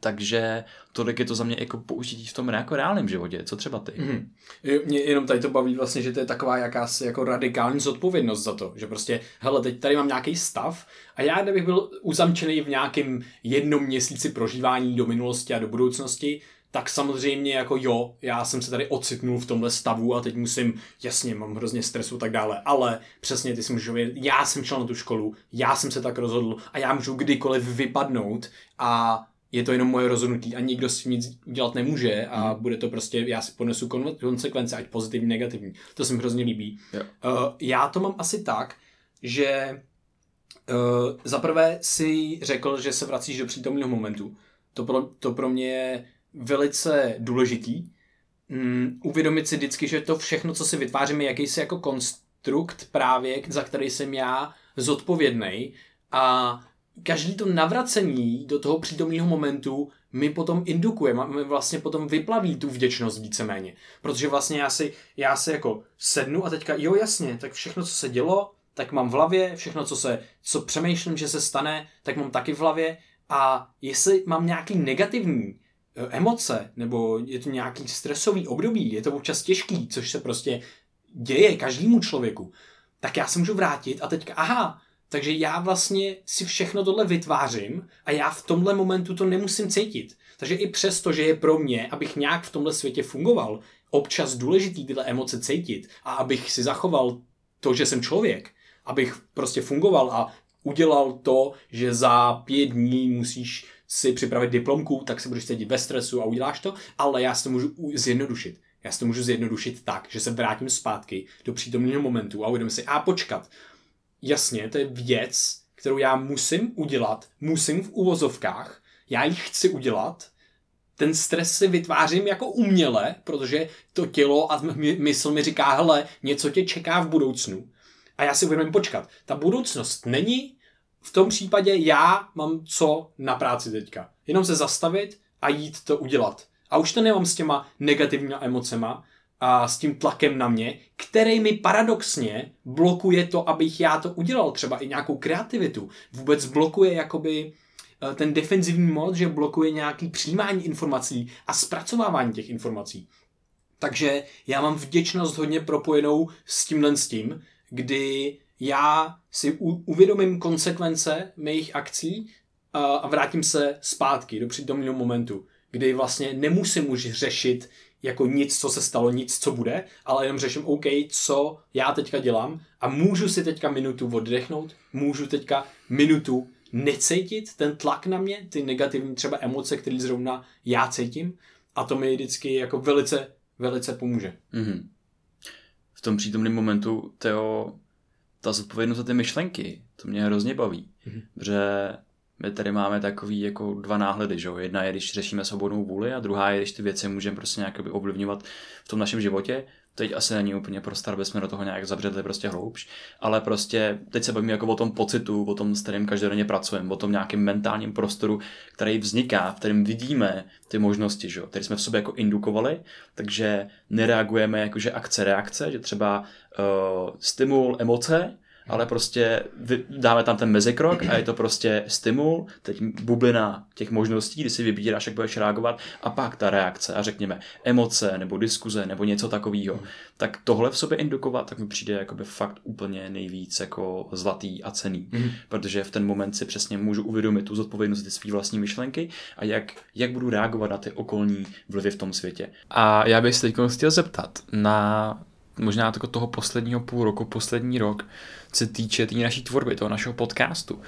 Takže tolik je to za mě jako použití v tom jako reálném životě. Co třeba ty? Mm.
Mě jenom tady to baví vlastně, že to je taková jakási jako radikální zodpovědnost za to, že prostě, hele, teď tady mám nějaký stav a já kdybych byl uzamčený v nějakém jednom měsíci prožívání do minulosti a do budoucnosti, tak samozřejmě jako jo, já jsem se tady ocitnul v tomhle stavu a teď musím, jasně, mám hrozně stresu a tak dále, ale přesně ty si můžu vědět, já jsem šel na tu školu, já jsem se tak rozhodl a já můžu kdykoliv vypadnout a je to jenom moje rozhodnutí a nikdo s tím nic udělat nemůže a hmm. bude to prostě, já si ponesu konsekvence, ať pozitivní, negativní. To se mi hrozně líbí.
Jo.
Uh, já to mám asi tak, že uh, zaprvé si řekl, že se vracíš do přítomného momentu. To pro, to pro mě je velice důležitý. Um, uvědomit si vždycky, že to všechno, co si vytváříme, jakýsi jako konstrukt právě, za který jsem já zodpovědný a každý to navracení do toho přítomného momentu mi potom indukuje, mi vlastně potom vyplaví tu vděčnost víceméně. Protože vlastně já si, já si jako sednu a teďka, jo jasně, tak všechno, co se dělo, tak mám v hlavě, všechno, co se, co přemýšlím, že se stane, tak mám taky v hlavě a jestli mám nějaký negativní eh, emoce, nebo je to nějaký stresový období, je to občas těžký, což se prostě děje každému člověku, tak já se můžu vrátit a teďka, aha, takže já vlastně si všechno tohle vytvářím a já v tomhle momentu to nemusím cítit. Takže i přesto, že je pro mě, abych nějak v tomhle světě fungoval, občas důležitý tyhle emoce cítit a abych si zachoval to, že jsem člověk, abych prostě fungoval a udělal to, že za pět dní musíš si připravit diplomku, tak se budeš cítit ve stresu a uděláš to, ale já si to můžu zjednodušit. Já si to můžu zjednodušit tak, že se vrátím zpátky do přítomného momentu a uvědomím si, a počkat, jasně, to je věc, kterou já musím udělat, musím v uvozovkách, já ji chci udělat, ten stres si vytvářím jako uměle, protože to tělo a mysl mi říká, hele, něco tě čeká v budoucnu. A já si uvědomím počkat. Ta budoucnost není, v tom případě já mám co na práci teďka. Jenom se zastavit a jít to udělat. A už to nemám s těma negativníma emocema, a s tím tlakem na mě, který mi paradoxně blokuje to, abych já to udělal, třeba i nějakou kreativitu. Vůbec blokuje jakoby eh, ten defenzivní mod, že blokuje nějaký přijímání informací a zpracovávání těch informací. Takže já mám vděčnost hodně propojenou s tímhle s tím, kdy já si uvědomím konsekvence mých akcí a vrátím se zpátky do přítomného momentu, kdy vlastně nemusím už řešit jako nic, co se stalo, nic, co bude, ale jenom řeším, OK, co já teďka dělám a můžu si teďka minutu oddechnout, můžu teďka minutu necítit ten tlak na mě, ty negativní třeba emoce, které zrovna já cítím a to mi vždycky jako velice, velice pomůže.
Mm-hmm. V tom přítomném momentu, Teo, ta zodpovědnost za ty myšlenky, to mě hrozně baví, mm-hmm. protože my tady máme takový jako dva náhledy, že jo? Jedna je, když řešíme svobodnou vůli a druhá je, když ty věci můžeme prostě nějak ovlivňovat v tom našem životě. Teď asi není úplně prostor, aby jsme do toho nějak zabředli prostě hloubš, ale prostě teď se bavíme jako o tom pocitu, o tom, s kterým každodenně pracujeme, o tom nějakém mentálním prostoru, který vzniká, v kterém vidíme ty možnosti, že jo, které jsme v sobě jako indukovali, takže nereagujeme jakože akce, reakce, že třeba uh, stimul, emoce, ale prostě dáme tam ten mezikrok a je to prostě stimul, teď bublina těch možností, kdy si vybíráš, jak budeš reagovat a pak ta reakce a řekněme emoce nebo diskuze nebo něco takového. Tak tohle v sobě indukovat, tak mi přijde jakoby fakt úplně nejvíc jako zlatý a cený, mm. protože v ten moment si přesně můžu uvědomit tu zodpovědnost ty své vlastní myšlenky a jak, jak budu reagovat na ty okolní vlivy v tom světě. A já bych se teď chtěl zeptat na možná toho posledního půl roku, poslední rok, se týče té tý naší tvorby, toho našeho podcastu,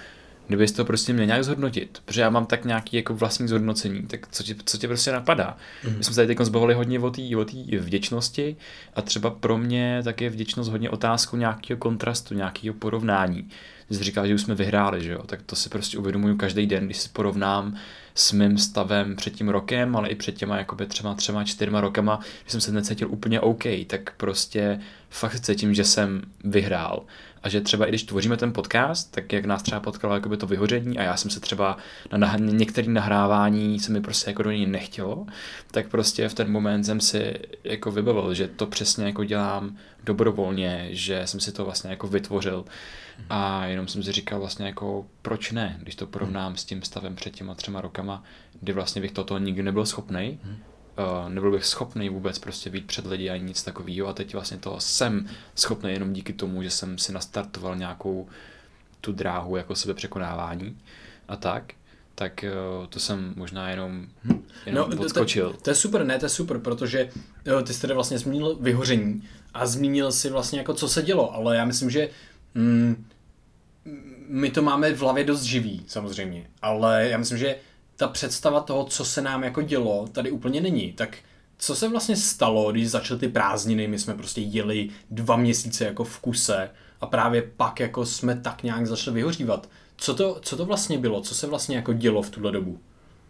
kdybys to prostě měl nějak zhodnotit, protože já mám tak nějaký jako vlastní zhodnocení, tak co tě, co tě prostě napadá? Mm-hmm. My jsme se tady teď zbavili hodně o té o vděčnosti a třeba pro mě tak je vděčnost hodně otázku nějakého kontrastu, nějakého porovnání. Jsi říkal, že už jsme vyhráli, že jo? tak to si prostě uvědomuju každý den, když si porovnám s mým stavem před tím rokem, ale i před těma jakoby třema, třema, čtyřma rokama, když jsem se necítil úplně OK, tak prostě fakt cítím, že jsem vyhrál a že třeba i když tvoříme ten podcast, tak jak nás třeba potkalo jakoby to vyhoření a já jsem se třeba na nah- některé nahrávání se mi prostě jako do něj nechtělo, tak prostě v ten moment jsem si jako vybavil, že to přesně jako dělám dobrovolně, že jsem si to vlastně jako vytvořil. A jenom jsem si říkal vlastně jako proč ne, když to porovnám s tím stavem před těma třema rokama, kdy vlastně bych toto nikdy nebyl schopný, uh, nebyl bych schopný vůbec prostě být před lidi ani nic takového a teď vlastně to jsem schopný jenom díky tomu, že jsem si nastartoval nějakou tu dráhu jako sebe překonávání a tak, tak uh, to jsem možná jenom, jenom no, odskočil.
To, to, to je super, ne, to je super, protože jo, ty jsi tady vlastně zmínil vyhoření a zmínil si vlastně jako co se dělo, ale já myslím, že mm, my to máme v hlavě dost živý, samozřejmě, ale já myslím, že ta představa toho, co se nám jako dělo, tady úplně není. Tak co se vlastně stalo, když začaly ty prázdniny, my jsme prostě jeli dva měsíce jako v kuse a právě pak jako jsme tak nějak začali vyhořívat. Co to, co to vlastně bylo? Co se vlastně jako dělo v tuhle dobu?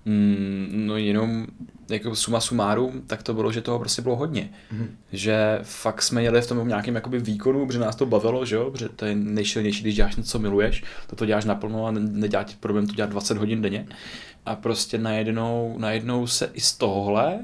Mm, no jenom jako suma sumárum, tak to bylo, že toho prostě bylo hodně. Mm. Že fakt jsme jeli v tom nějakém jakoby výkonu, protože nás to bavilo, že jo, protože to je nejsilnější, když děláš něco, co miluješ, to to děláš naplno a nedělá ti problém to dělat 20 hodin denně a prostě najednou, najednou se i z tohohle,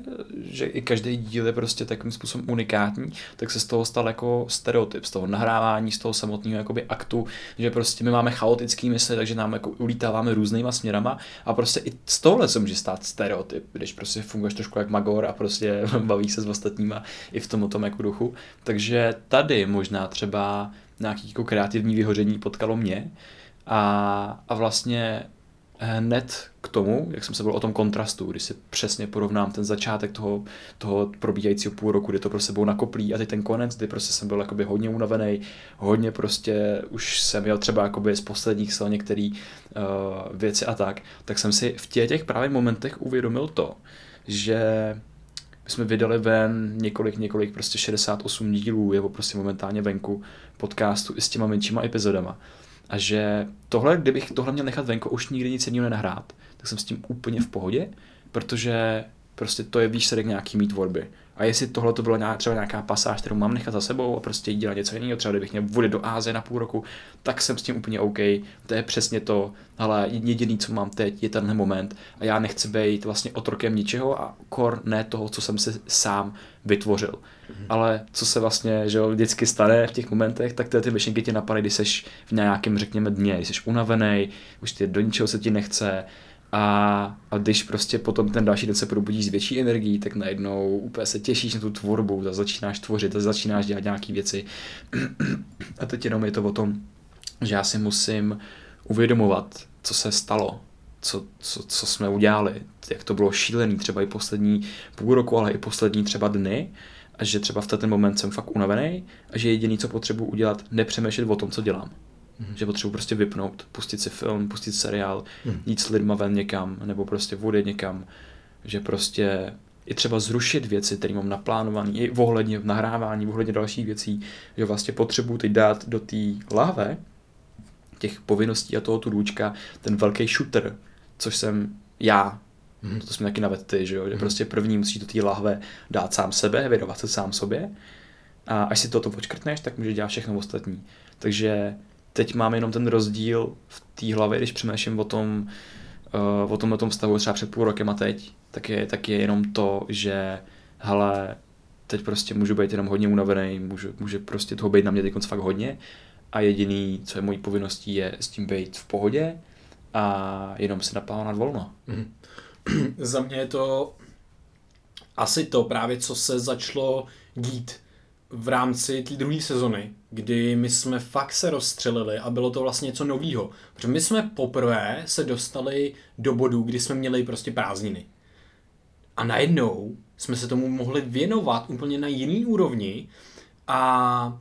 že i každý díl je prostě takovým způsobem unikátní, tak se z toho stal jako stereotyp, z toho nahrávání, z toho samotného jakoby aktu, že prostě my máme chaotický mysli, takže nám jako ulítáváme různýma směrama a prostě i z tohle se může stát stereotyp, když prostě funguješ trošku jak magor a prostě baví se s ostatníma i v tom tom jako duchu. Takže tady možná třeba nějaký jako kreativní vyhoření potkalo mě a, a vlastně hned k tomu, jak jsem se byl o tom kontrastu, když si přesně porovnám ten začátek toho, toho probíhajícího půl roku, kdy to pro sebou nakoplí a teď ten konec, kdy prostě jsem byl jakoby hodně unavený, hodně prostě už jsem měl třeba jakoby z posledních sil některé uh, věci a tak, tak jsem si v těch, těch právě momentech uvědomil to, že my jsme vydali ven několik, několik prostě 68 dílů, je prostě momentálně venku podcastu i s těma menšíma epizodama. A že tohle, kdybych tohle měl nechat venku, už nikdy nic jiného nenahrát, tak jsem s tím úplně v pohodě, protože prostě to je výsledek nějaký mý tvorby. A jestli tohle to byla třeba nějaká pasáž, kterou mám nechat za sebou a prostě dělat něco jiného, třeba kdybych měl vody do Ázie na půl roku, tak jsem s tím úplně OK. To je přesně to, ale jediný, co mám teď, je tenhle moment a já nechci být vlastně otrokem ničeho a kor ne toho, co jsem se sám vytvořil. Mm-hmm. Ale co se vlastně že jo, vždycky stane v těch momentech, tak ty myšlenky tě napadají, když jsi v nějakém, řekněme, dně, když jsi unavený, už ty do ničeho se ti nechce, a, a když prostě potom ten další den se probudíš s větší energií, tak najednou úplně se těšíš na tu tvorbu, a začínáš tvořit, a začínáš dělat nějaké věci. A teď jenom je to o tom, že já si musím uvědomovat, co se stalo, co, co, co jsme udělali, jak to bylo šílený, třeba i poslední půl roku, ale i poslední třeba dny, a že třeba v ten moment jsem fakt unavený a že jediný, co potřebuji udělat, nepřemýšlet o tom, co dělám. Mm. Že potřebuji prostě vypnout, pustit si film, pustit seriál, mm. jít s lidma ven někam, nebo prostě odjet někam. Že prostě i třeba zrušit věci, které mám naplánované, i ohledně nahrávání, ohledně dalších věcí, že vlastně potřebuji teď dát do té lahve těch povinností a toho růčka ten velký shooter, což jsem já. Mm. To jsme taky navedli, ty, že jo? Že mm. prostě první musíš do té lahve dát sám sebe, vědovat se sám sobě a až si toto počkrtneš, tak může dělat všechno ostatní. Takže teď mám jenom ten rozdíl v té hlavě, když přemýšlím o tom, uh, o tomhle tom stavu třeba před půl rokem a teď, tak je, tak je jenom to, že hele, teď prostě můžu být jenom hodně unavený, můžu, může prostě toho být na mě teď fakt hodně a jediný, co je mojí povinností, je s tím být v pohodě a jenom se naplánovat volno. Mm.
Za mě je to asi to právě, co se začalo dít v rámci té druhé sezony, kdy my jsme fakt se rozstřelili a bylo to vlastně něco novýho. Protože my jsme poprvé se dostali do bodu, kdy jsme měli prostě prázdniny. A najednou jsme se tomu mohli věnovat úplně na jiný úrovni a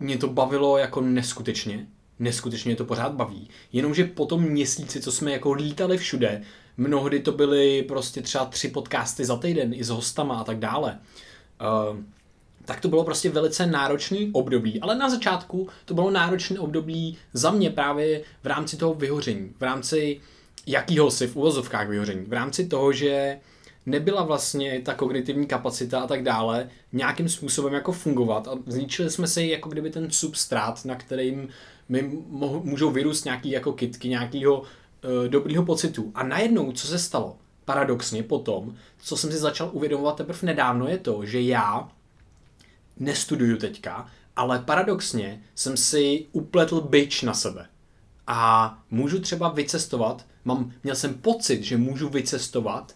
mě to bavilo jako neskutečně. Neskutečně to pořád baví. Jenomže po tom měsíci, co jsme jako lítali všude, mnohdy to byly prostě třeba tři podcasty za týden i s hostama a tak dále. Uh, tak to bylo prostě velice náročný období. Ale na začátku to bylo náročné období za mě právě v rámci toho vyhoření. V rámci jakýhosi v uvozovkách vyhoření. V rámci toho, že nebyla vlastně ta kognitivní kapacita a tak dále nějakým způsobem jako fungovat a zničili jsme si jako kdyby ten substrát, na kterým mi můžou vyrůst nějaký jako kitky, nějakýho e, dobrýho pocitu. A najednou, co se stalo? Paradoxně potom, co jsem si začal uvědomovat teprve nedávno, je to, že já nestuduju teďka, ale paradoxně jsem si upletl byč na sebe. A můžu třeba vycestovat, mám, měl jsem pocit, že můžu vycestovat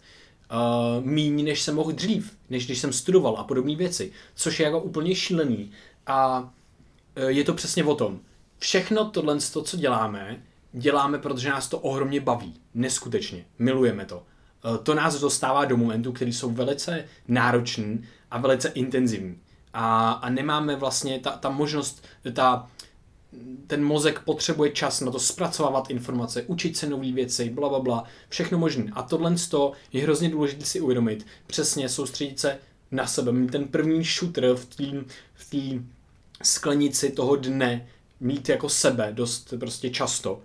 uh, míň, než jsem mohl dřív, než když jsem studoval a podobné věci, což je jako úplně šílený. A uh, je to přesně o tom. Všechno tohle, co děláme, děláme, protože nás to ohromně baví. Neskutečně. Milujeme to. Uh, to nás dostává do momentů, které jsou velice náročný a velice intenzivní a, a nemáme vlastně ta, ta možnost, ta ten mozek potřebuje čas na to zpracovávat informace, učit se nové věci, bla, bla, bla, všechno možné. A tohle je hrozně důležité si uvědomit. Přesně soustředit se na sebe, mít ten první shooter v té v sklenici toho dne, mít jako sebe dost prostě často.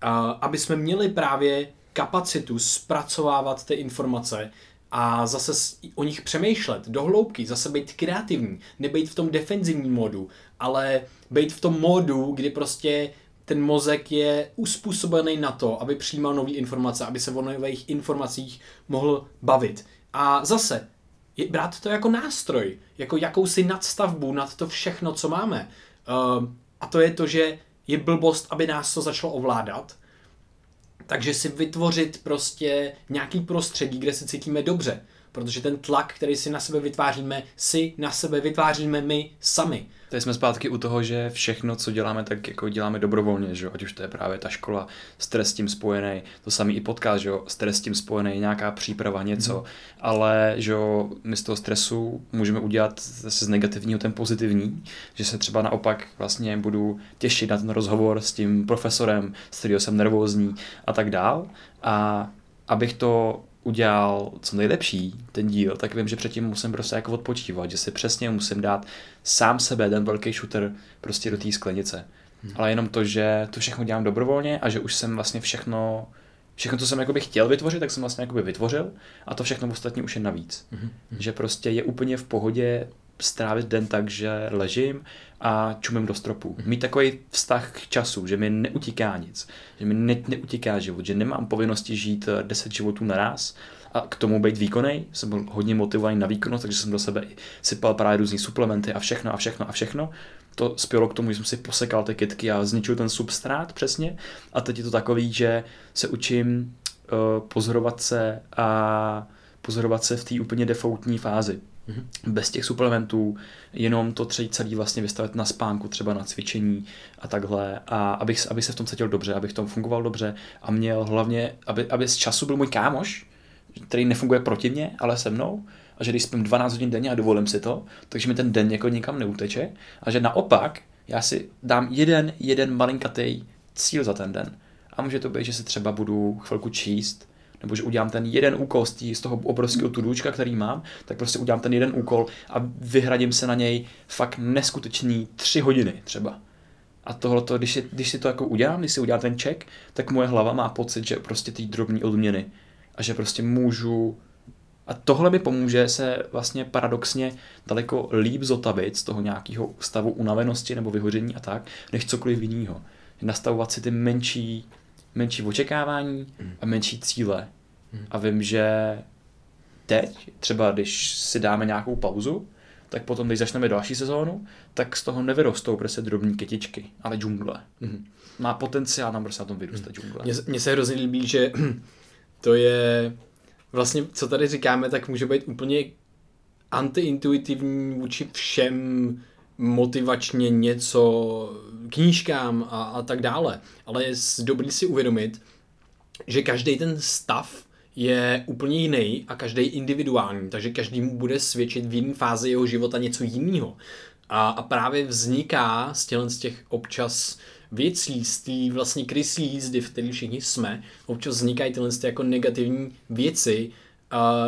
A, aby jsme měli právě kapacitu zpracovávat ty informace a zase o nich přemýšlet do hloubky, zase být kreativní, nebejt v tom defenzivním modu, ale být v tom modu, kdy prostě ten mozek je uspůsobený na to, aby přijímal nové informace, aby se o nových informacích mohl bavit. A zase, je, brát to jako nástroj, jako jakousi nadstavbu nad to všechno, co máme. Uh, a to je to, že je blbost, aby nás to začalo ovládat, takže si vytvořit prostě nějaký prostředí, kde se cítíme dobře. Protože ten tlak, který si na sebe vytváříme, si na sebe vytváříme my sami.
Tady jsme zpátky u toho, že všechno, co děláme, tak jako děláme dobrovolně, že ať už to je právě ta škola, stres s tím spojený, to samý i podcast, že stres s tím spojený, nějaká příprava, něco, mm. ale že my z toho stresu můžeme udělat zase z negativního ten pozitivní, že se třeba naopak vlastně budu těšit na ten rozhovor s tím profesorem, s kterého jsem nervózní a tak dál a abych to udělal co nejlepší ten díl, tak vím, že předtím musím prostě jako odpočívat, že si přesně musím dát sám sebe, ten velký shooter, prostě do té sklenice. Hmm. Ale jenom to, že to všechno dělám dobrovolně a že už jsem vlastně všechno, všechno, co jsem jakoby chtěl vytvořit, tak jsem vlastně jakoby vytvořil a to všechno ostatní už je navíc. Hmm. Že prostě je úplně v pohodě strávit den tak, že ležím a čumím do stropu. Mít takový vztah k času, že mi neutíká nic, že mi ne, neutíká život, že nemám povinnosti žít 10 eh, životů naraz a k tomu být výkonný. Jsem byl hodně motivovaný na výkonnost, takže jsem do sebe sypal právě různé suplementy a všechno a všechno a všechno. To spělo k tomu, že jsem si posekal ty kytky a zničil ten substrát přesně. A teď je to takový, že se učím uh, pozorovat se a pozorovat se v té úplně defaultní fázi. Bez těch suplementů, jenom to třeba celý vlastně vystavit na spánku, třeba na cvičení a takhle. A abych, abych se v tom cítil dobře, abych v tom fungoval dobře a měl hlavně, aby, aby z času byl můj kámoš, který nefunguje proti mně, ale se mnou, a že když spím 12 hodin denně a dovolím si to, takže mi ten den jako nikam neuteče a že naopak já si dám jeden, jeden malinkatý cíl za ten den. A může to být, že si třeba budu chvilku číst, nebo že udělám ten jeden úkol z, tý, z toho obrovského tudůčka, který mám, tak prostě udělám ten jeden úkol a vyhradím se na něj fakt neskutečný tři hodiny třeba. A tohle, když, když si to jako udělám, když si udělám ten check, tak moje hlava má pocit, že prostě ty drobní odměny a že prostě můžu a tohle mi pomůže se vlastně paradoxně daleko líp zotavit z toho nějakého stavu unavenosti nebo vyhoření a tak, než cokoliv jiného. Nastavovat si ty menší menší očekávání a menší cíle. A vím, že teď, třeba když si dáme nějakou pauzu, tak potom, když začneme další sezónu, tak z toho nevyrostou prostě drobní kytičky, ale džungle. Mm. Má potenciál nám prostě na tom vyrůstat džungle.
Mně se hrozně líbí, že to je vlastně, co tady říkáme, tak může být úplně antiintuitivní vůči všem motivačně něco knížkám a, a tak dále. Ale je dobrý si uvědomit, že každý ten stav je úplně jiný a každý individuální, takže každý mu bude svědčit v jiné fázi jeho života něco jiného. A, a právě vzniká z těch, z těch občas věcí, z té vlastně krysí jízdy, v které všichni jsme, občas vznikají tyhle jako negativní věci,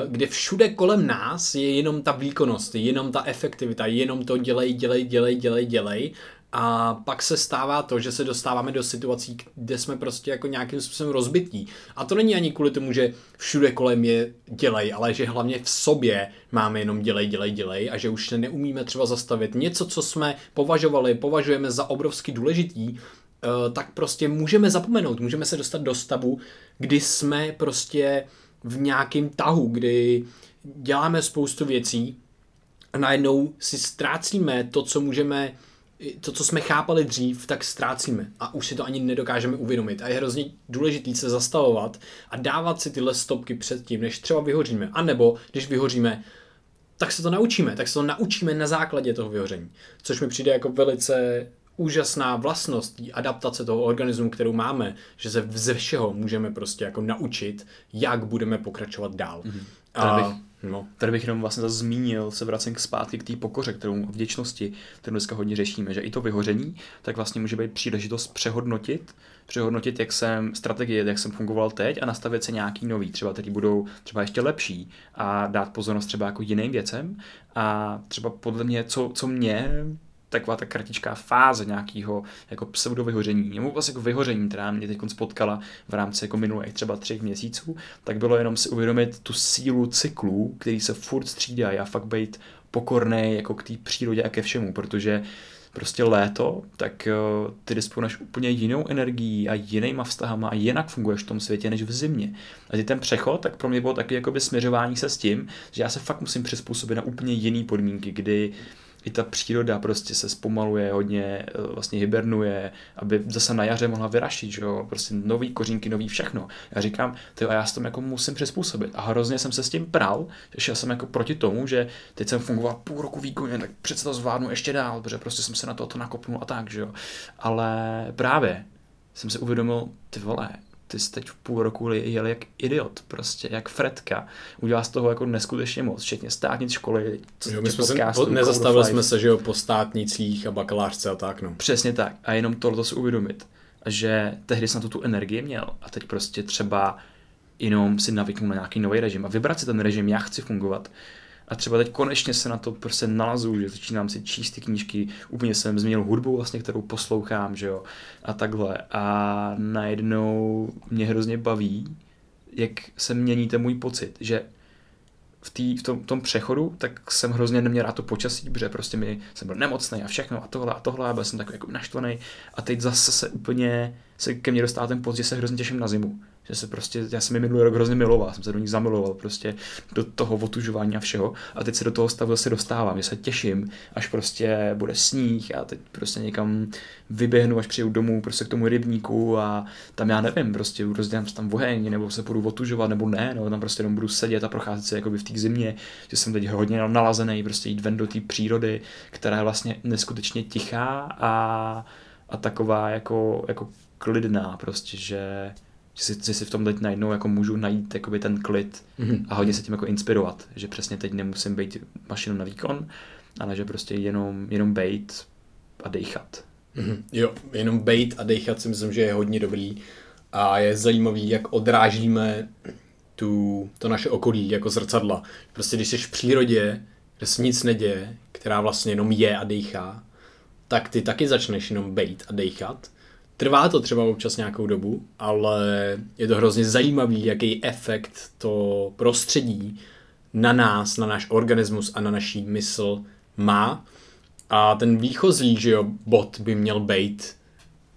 kde všude kolem nás je jenom ta výkonnost, jenom ta efektivita, jenom to dělej, dělej, dělej, dělej, dělej. A pak se stává to, že se dostáváme do situací, kde jsme prostě jako nějakým způsobem rozbití. A to není ani kvůli tomu, že všude kolem je dělej, ale že hlavně v sobě máme jenom dělej, dělej, dělej a že už neumíme třeba zastavit něco, co jsme považovali, považujeme za obrovsky důležitý, eh, tak prostě můžeme zapomenout, můžeme se dostat do stavu, kdy jsme prostě v nějakém tahu, kdy děláme spoustu věcí a najednou si ztrácíme to, co můžeme, to, co jsme chápali dřív, tak ztrácíme a už si to ani nedokážeme uvědomit. A je hrozně důležité se zastavovat a dávat si tyhle stopky před tím, než třeba vyhoříme. A nebo když vyhoříme, tak se to naučíme, tak se to naučíme na základě toho vyhoření. Což mi přijde jako velice úžasná vlastnost adaptace toho organismu, kterou máme, že se ze všeho můžeme prostě jako naučit, jak budeme pokračovat dál. Mm-hmm.
A... Bych, No. Tady bych jenom vlastně zase zmínil, se vracím k zpátky k té pokoře, kterou vděčnosti, kterou dneska hodně řešíme, že i to vyhoření, tak vlastně může být příležitost přehodnotit, přehodnotit, jak jsem strategie, jak jsem fungoval teď a nastavit se nějaký nový, třeba který budou třeba ještě lepší a dát pozornost třeba jako jiným věcem a třeba podle mě, co, co mě taková ta kratičká fáze nějakého jako pseudovyhoření, nebo vlastně jako vyhoření, která mě teď spotkala v rámci jako minulých třeba třech měsíců, tak bylo jenom si uvědomit tu sílu cyklů, který se furt střídají a fakt být pokorný jako k té přírodě a ke všemu, protože prostě léto, tak uh, ty disponuješ úplně jinou energií a jinýma vztahama a jinak funguješ v tom světě než v zimě. A ten přechod, tak pro mě bylo taky jakoby směřování se s tím, že já se fakt musím přizpůsobit na úplně jiný podmínky, kdy i ta příroda prostě se zpomaluje, hodně eh, vlastně hibernuje, aby zase na jaře mohla vyrašit, že jo, prostě nový kořínky, nový všechno. Já říkám, ty a já se tom jako musím přizpůsobit. A hrozně jsem se s tím pral, že šel jsem jako proti tomu, že teď jsem fungoval půl roku výkonně, tak přece to zvládnu ještě dál, protože prostě jsem se na to, to nakopnul a tak, že jo. Ale právě jsem si uvědomil, ty vole, ty jsi teď v půl roku jel jak idiot, prostě, jak Fredka. Udělal z toho jako neskutečně moc, včetně státnic školy.
Jo, my jsme se, po, nezastavili jsme se, že jo, po státnicích a bakalářce a tak, no.
Přesně tak. A jenom tohle si uvědomit, že tehdy jsem na to tu energii měl a teď prostě třeba jenom si navyknu na nějaký nový režim a vybrat si ten režim, jak chci fungovat a třeba teď konečně se na to prostě nalazu, že začínám si číst ty knížky, úplně jsem změnil hudbu vlastně, kterou poslouchám, že jo, a takhle. A najednou mě hrozně baví, jak se mění ten můj pocit, že v, tý, v tom, tom přechodu, tak jsem hrozně neměl rád to počasí, protože prostě mi, jsem byl nemocný a všechno a tohle a tohle a byl jsem takový jako naštvaný a teď zase se úplně se ke mně dostává ten pocit, že se hrozně těším na zimu že se prostě, já jsem mi minulý rok hrozně miloval, jsem se do ní zamiloval prostě do toho otužování a všeho. A teď se do toho stavu zase dostávám, že se těším, až prostě bude sníh a teď prostě někam vyběhnu, až přijdu domů prostě k tomu rybníku a tam já nevím, prostě rozdělám tam oheň, nebo se budu otužovat, nebo ne, nebo tam prostě jenom budu sedět a procházet se jakoby v té zimě, že jsem teď hodně nalazený, prostě jít ven do té přírody, která je vlastně neskutečně tichá a, a taková jako, jako klidná prostě, že že si, že si v tom teď najednou jako můžu najít jakoby ten klid mm-hmm. a hodně se tím jako inspirovat, že přesně teď nemusím být mašinou na výkon, ale že prostě jenom, jenom bejt a dejchat.
Mm-hmm. Jo, jenom bejt a dejchat si myslím, že je hodně dobrý a je zajímavý, jak odrážíme tu, to naše okolí jako zrcadla. Prostě když jsi v přírodě, kde se nic neděje, která vlastně jenom je a dejchá, tak ty taky začneš jenom bejt a dejchat Trvá to třeba občas nějakou dobu, ale je to hrozně zajímavý, jaký efekt to prostředí na nás, na náš organismus a na naší mysl má. A ten výchozí, že jo, bod by měl být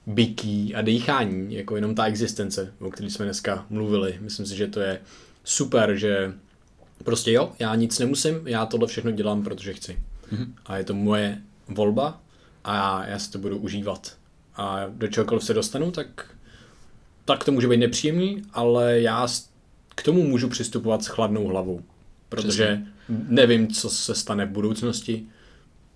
bytí a dýchání, jako jenom ta existence, o které jsme dneska mluvili. Myslím si, že to je super, že prostě jo, já nic nemusím, já tohle všechno dělám, protože chci. Mm-hmm. A je to moje volba a já si to budu užívat a do čehokoliv se dostanu, tak, tak to může být nepříjemný, ale já k tomu můžu přistupovat s chladnou hlavou, protože Přesně. nevím, co se stane v budoucnosti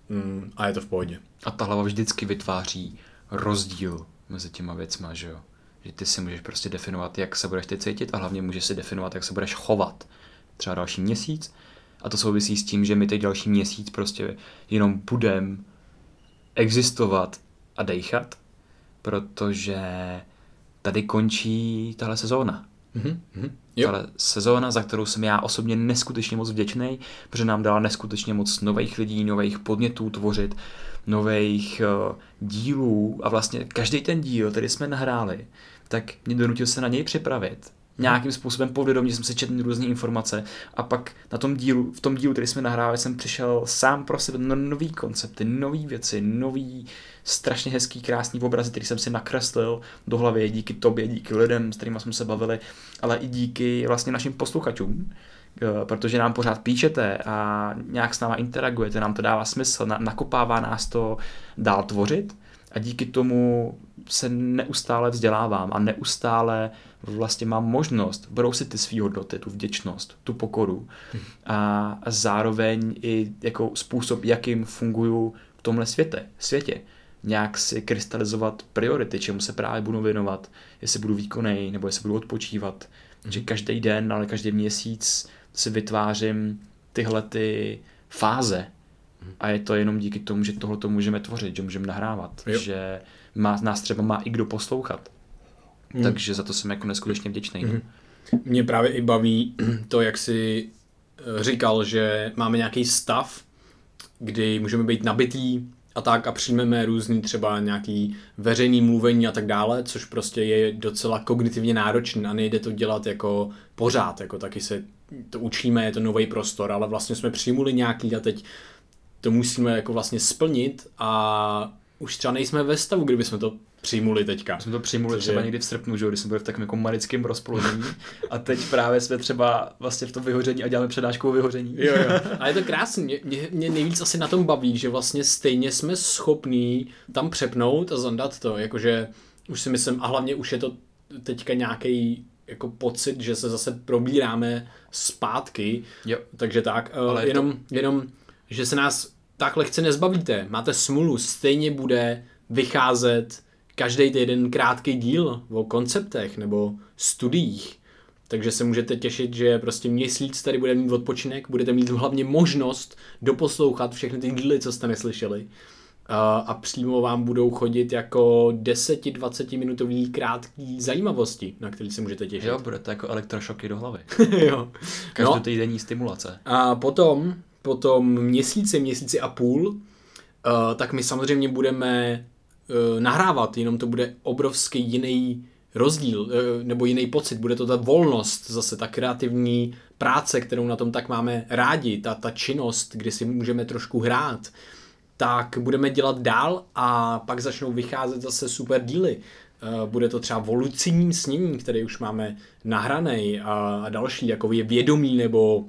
mm, a je to v pohodě.
A ta hlava vždycky vytváří rozdíl mezi těma věcma, že jo? Že ty si můžeš prostě definovat, jak se budeš teď cítit a hlavně můžeš si definovat, jak se budeš chovat třeba další měsíc. A to souvisí s tím, že my teď další měsíc prostě jenom budem existovat a dejchat protože tady končí tahle sezóna. Mm-hmm. Tahle sezóna, za kterou jsem já osobně neskutečně moc vděčný, protože nám dala neskutečně moc nových lidí, nových podnětů tvořit, nových uh, dílů a vlastně každý ten díl, který jsme nahráli, tak mě donutil se na něj připravit nějakým způsobem povědomí, jsem si četl různé informace a pak na tom dílu, v tom dílu, který jsme nahrávali, jsem přišel sám pro sebe na nový koncepty, nové věci, nový strašně hezký, krásný obrazy, který jsem si nakreslil do hlavy díky tobě, díky lidem, s kterými jsme se bavili, ale i díky vlastně našim posluchačům, eh, protože nám pořád píšete a nějak s náma interagujete, nám to dává smysl, nakopává nás to dál tvořit a díky tomu se neustále vzdělávám a neustále vlastně mám možnost brousit ty svý hodnoty, tu vděčnost, tu pokoru a, a zároveň i jako způsob, jakým funguju v tomhle světě, světě. Nějak si krystalizovat priority, čemu se právě budu věnovat, jestli budu výkonný nebo jestli budu odpočívat. Mm. Že každý den, ale každý měsíc si vytvářím tyhle ty fáze a je to jenom díky tomu, že tohle to můžeme tvořit, že můžeme nahrávat, jo. že má, nás třeba má i kdo poslouchat. Mm. Takže za to jsem jako neskutečně vděčný. Mm.
Mě právě i baví to, jak si eh, říkal, že máme nějaký stav, kdy můžeme být nabitý a tak a přijmeme různý třeba nějaký veřejný mluvení a tak dále, což prostě je docela kognitivně náročné a nejde to dělat jako pořád, jako taky se to učíme, je to nový prostor, ale vlastně jsme přijmuli nějaký a teď to musíme jako vlastně splnit a už třeba nejsme ve stavu, kdyby jsme to přijmuli teďka.
My jsme to přijmuli Což třeba je... někdy v srpnu, že když jsme byli v takovém jako manickém rozpoložení a teď právě jsme třeba vlastně v tom vyhoření a děláme přednášku o vyhoření.
Jo, jo. A je to krásné. Mě, mě, mě, nejvíc asi na tom baví, že vlastně stejně jsme schopní tam přepnout a zandat to, jakože už si myslím, a hlavně už je to teďka nějaký jako pocit, že se zase probíráme zpátky, jo. takže tak, Ale jenom, to... jenom, že se nás tak lehce nezbavíte, máte smůlu, stejně bude vycházet každý jeden krátký díl o konceptech nebo studiích. Takže se můžete těšit, že prostě měsíc tady bude mít odpočinek, budete mít hlavně možnost doposlouchat všechny ty díly, co jste neslyšeli. A přímo vám budou chodit jako 10-20 minutový krátký zajímavosti, na který se můžete těšit.
Jo, bude to jako elektrošoky do hlavy.
jo.
Každotýdenní no. stimulace.
A potom, potom měsíci, měsíci a půl, uh, tak my samozřejmě budeme uh, nahrávat, jenom to bude obrovský jiný rozdíl uh, nebo jiný pocit, bude to ta volnost, zase ta kreativní práce, kterou na tom tak máme rádi, ta, ta činnost, kdy si můžeme trošku hrát, tak budeme dělat dál a pak začnou vycházet zase super díly. Bude to třeba volucijním snění, který už máme nahraný a, a další, jako je vědomí nebo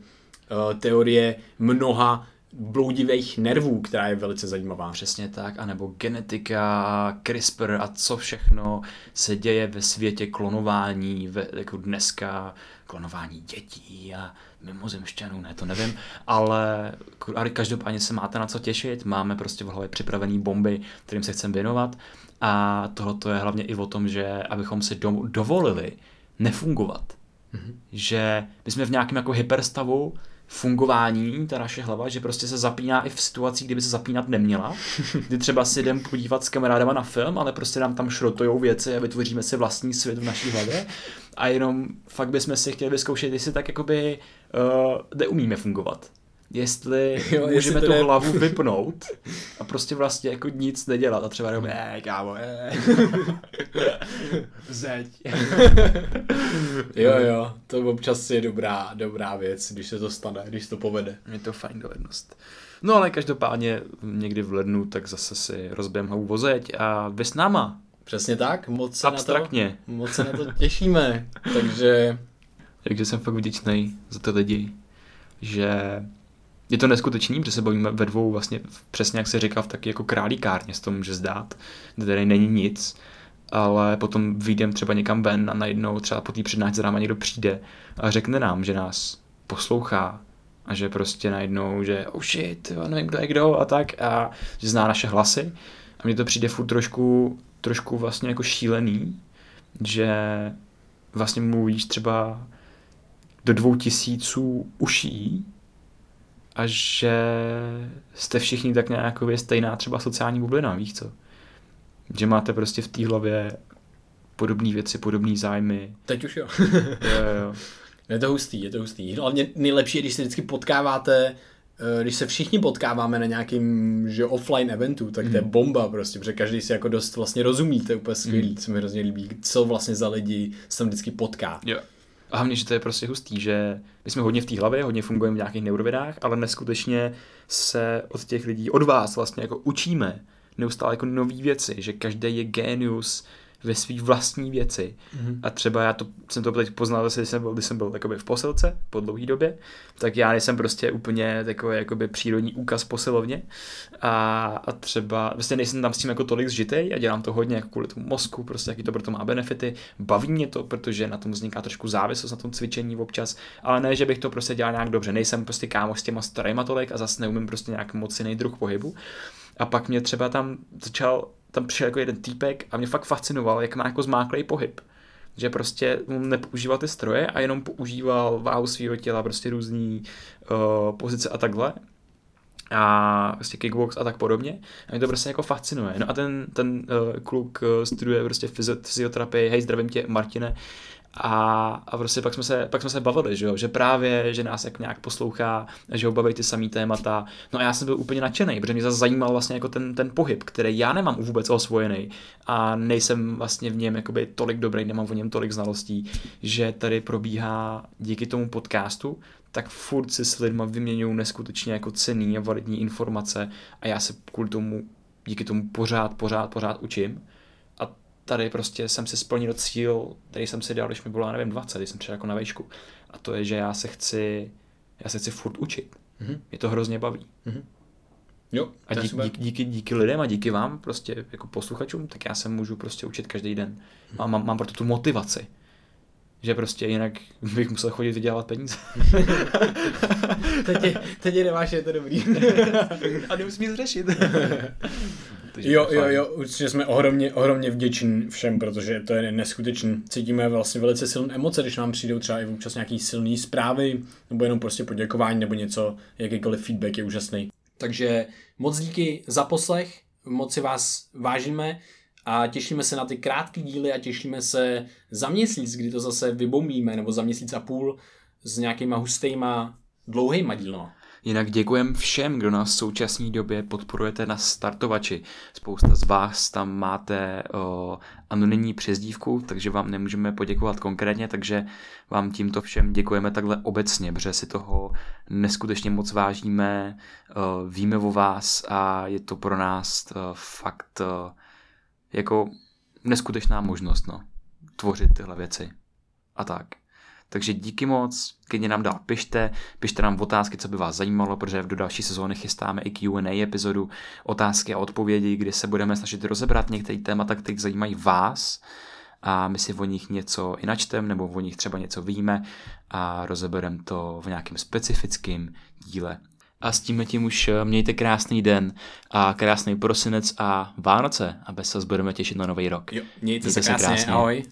teorie mnoha bloudivých nervů, která je velice zajímavá.
Přesně tak, anebo genetika, CRISPR a co všechno se děje ve světě klonování, ve, jako dneska klonování dětí a mimozemšťanů, ne, to nevím, ale, každopádně se máte na co těšit, máme prostě v hlavě připravený bomby, kterým se chceme věnovat a tohle je hlavně i o tom, že abychom si do, dovolili nefungovat. Mm-hmm. Že my jsme v nějakém jako hyperstavu, fungování, ta naše hlava, že prostě se zapíná i v situacích, kdyby se zapínat neměla. Kdy třeba si jdem podívat s kamarádama na film, ale prostě nám tam šrotujou věci a vytvoříme si vlastní svět v naší hlavě. A jenom fakt bychom si chtěli vyzkoušet, jestli tak jakoby uh, neumíme fungovat jestli jo, můžeme tu ne... hlavu vypnout a prostě vlastně jako nic nedělat a třeba jenom, eh, kámo, eh.
Zeď. jo, jo, to občas je dobrá, dobrá věc, když se to stane, když to povede.
Je to fajn dovednost. No ale každopádně někdy v lednu tak zase si rozbijem hlavu vozeď a vy s náma.
Přesně tak, moc se
Abstraktně.
Na to, moc se na to těšíme, takže...
Takže jsem fakt vděčný za ty lidi, že je to neskutečný, protože se bavíme ve dvou vlastně přesně jak se říkal v taky jako králíkárně se to může zdát, kde tady není nic, ale potom vyjdem třeba někam ven a najednou třeba po té přednášce za náma někdo přijde a řekne nám, že nás poslouchá a že prostě najednou, že oh shit, jo, nevím kdo je kdo a tak a že zná naše hlasy. A mně to přijde furt trošku, trošku vlastně jako šílený, že vlastně mluvíš třeba do dvou tisíců uší a že jste všichni tak nějakově stejná třeba sociální bublina, víš co? Že máte prostě v té hlavě podobné věci, podobné zájmy.
Teď už jo.
jo, jo.
Je to hustý, je to hustý. Hlavně nejlepší je, když se vždycky potkáváte, eh, když se všichni potkáváme na nějakým že offline eventu, tak to je mhm. bomba prostě, protože každý si jako dost vlastně rozumí, to je úplně skvělý, mm. co mi hrozně líbí, co vlastně za lidi se tam vždycky potká.
Jo. A hlavně, že to je prostě hustý, že my jsme hodně v té hlavě, hodně fungujeme v nějakých neurovědách, ale neskutečně se od těch lidí, od vás vlastně jako učíme neustále jako nové věci, že každý je genius ve své vlastní věci. Mm-hmm. A třeba já to, jsem to teď poznal když jsem byl, když jsem byl v posilce po dlouhé době, tak já nejsem prostě úplně takový jakoby přírodní úkaz posilovně a, a třeba vlastně nejsem tam s tím jako tolik zžitej a dělám to hodně jako kvůli tomu mozku, prostě jaký to proto má benefity, baví mě to, protože na tom vzniká trošku závislost na tom cvičení občas, ale ne, že bych to prostě dělal nějak dobře, nejsem prostě kámo s těma starýma tolik a zase neumím prostě nějak moc jiný druh pohybu. A pak mě třeba tam začal tam přišel jako jeden týpek a mě fakt fascinoval, jak má jako zmáklej pohyb. že prostě nepoužíval ty stroje a jenom používal váhu svého těla, prostě různý uh, pozice a takhle a prostě kickbox a tak podobně. A mě to prostě jako fascinuje. No a ten, ten uh, kluk uh, studuje prostě fyzioterapii, hej, zdravím tě, Martine, a, a prostě pak jsme, se, pak jsme se bavili, že, jo? že právě, že nás jak nějak poslouchá, že ho baví ty samý témata. No a já jsem byl úplně nadšený, protože mě zase zajímal vlastně jako ten, ten pohyb, který já nemám vůbec osvojený a nejsem vlastně v něm jakoby tolik dobrý, nemám o něm tolik znalostí, že tady probíhá díky tomu podcastu, tak furt si s lidma vyměňují neskutečně jako cený a validní informace a já se kvůli tomu, díky tomu pořád, pořád, pořád učím tady prostě jsem si splnil cíl, který jsem si dal, když mi bylo, já nevím, 20, když jsem přišel jako na vejšku. A to je, že já se chci, já se chci furt učit. Mm-hmm. Mě to hrozně baví. Mm-hmm.
Jo,
a díky, díky, díky, díky lidem a díky vám, prostě jako posluchačům, tak já se můžu prostě učit každý den. Mám, mám, mám proto tu motivaci. Že prostě jinak bych musel chodit vydělávat peníze.
teď, je, teď je nemáš, je to dobrý.
a nemusím nic řešit.
jo, jo, jo, určitě jsme ohromně, ohromně vděční všem, protože to je neskutečný. Cítíme vlastně velice silné emoce, když nám přijdou třeba i občas nějaký silný zprávy, nebo jenom prostě poděkování, nebo něco, jakýkoliv feedback je úžasný. Takže moc díky za poslech, moc si vás vážíme a těšíme se na ty krátké díly a těšíme se za měsíc, kdy to zase vybombíme, nebo za měsíc a půl s nějakýma hustýma, dlouhýma dílama.
Jinak děkujem všem, kdo nás v současné době podporujete na startovači. Spousta z vás tam máte o, anonymní přezdívku, takže vám nemůžeme poděkovat konkrétně, takže vám tímto všem děkujeme takhle obecně, protože si toho neskutečně moc vážíme, o, víme o vás a je to pro nás o, fakt o, jako neskutečná možnost no, tvořit tyhle věci. A tak. Takže díky moc, klidně nám dál pište, pište nám otázky, co by vás zajímalo, protože do další sezóny chystáme i Q&A epizodu, otázky a odpovědi, kdy se budeme snažit rozebrat některé témata, které zajímají vás a my si o nich něco i načtem, nebo o nich třeba něco víme a rozebereme to v nějakém specifickém díle. A s tím tím už mějte krásný den a krásný prosinec a Vánoce a bez se budeme těšit na nový rok.
Jo, mějte se krásně, krásně. ahoj.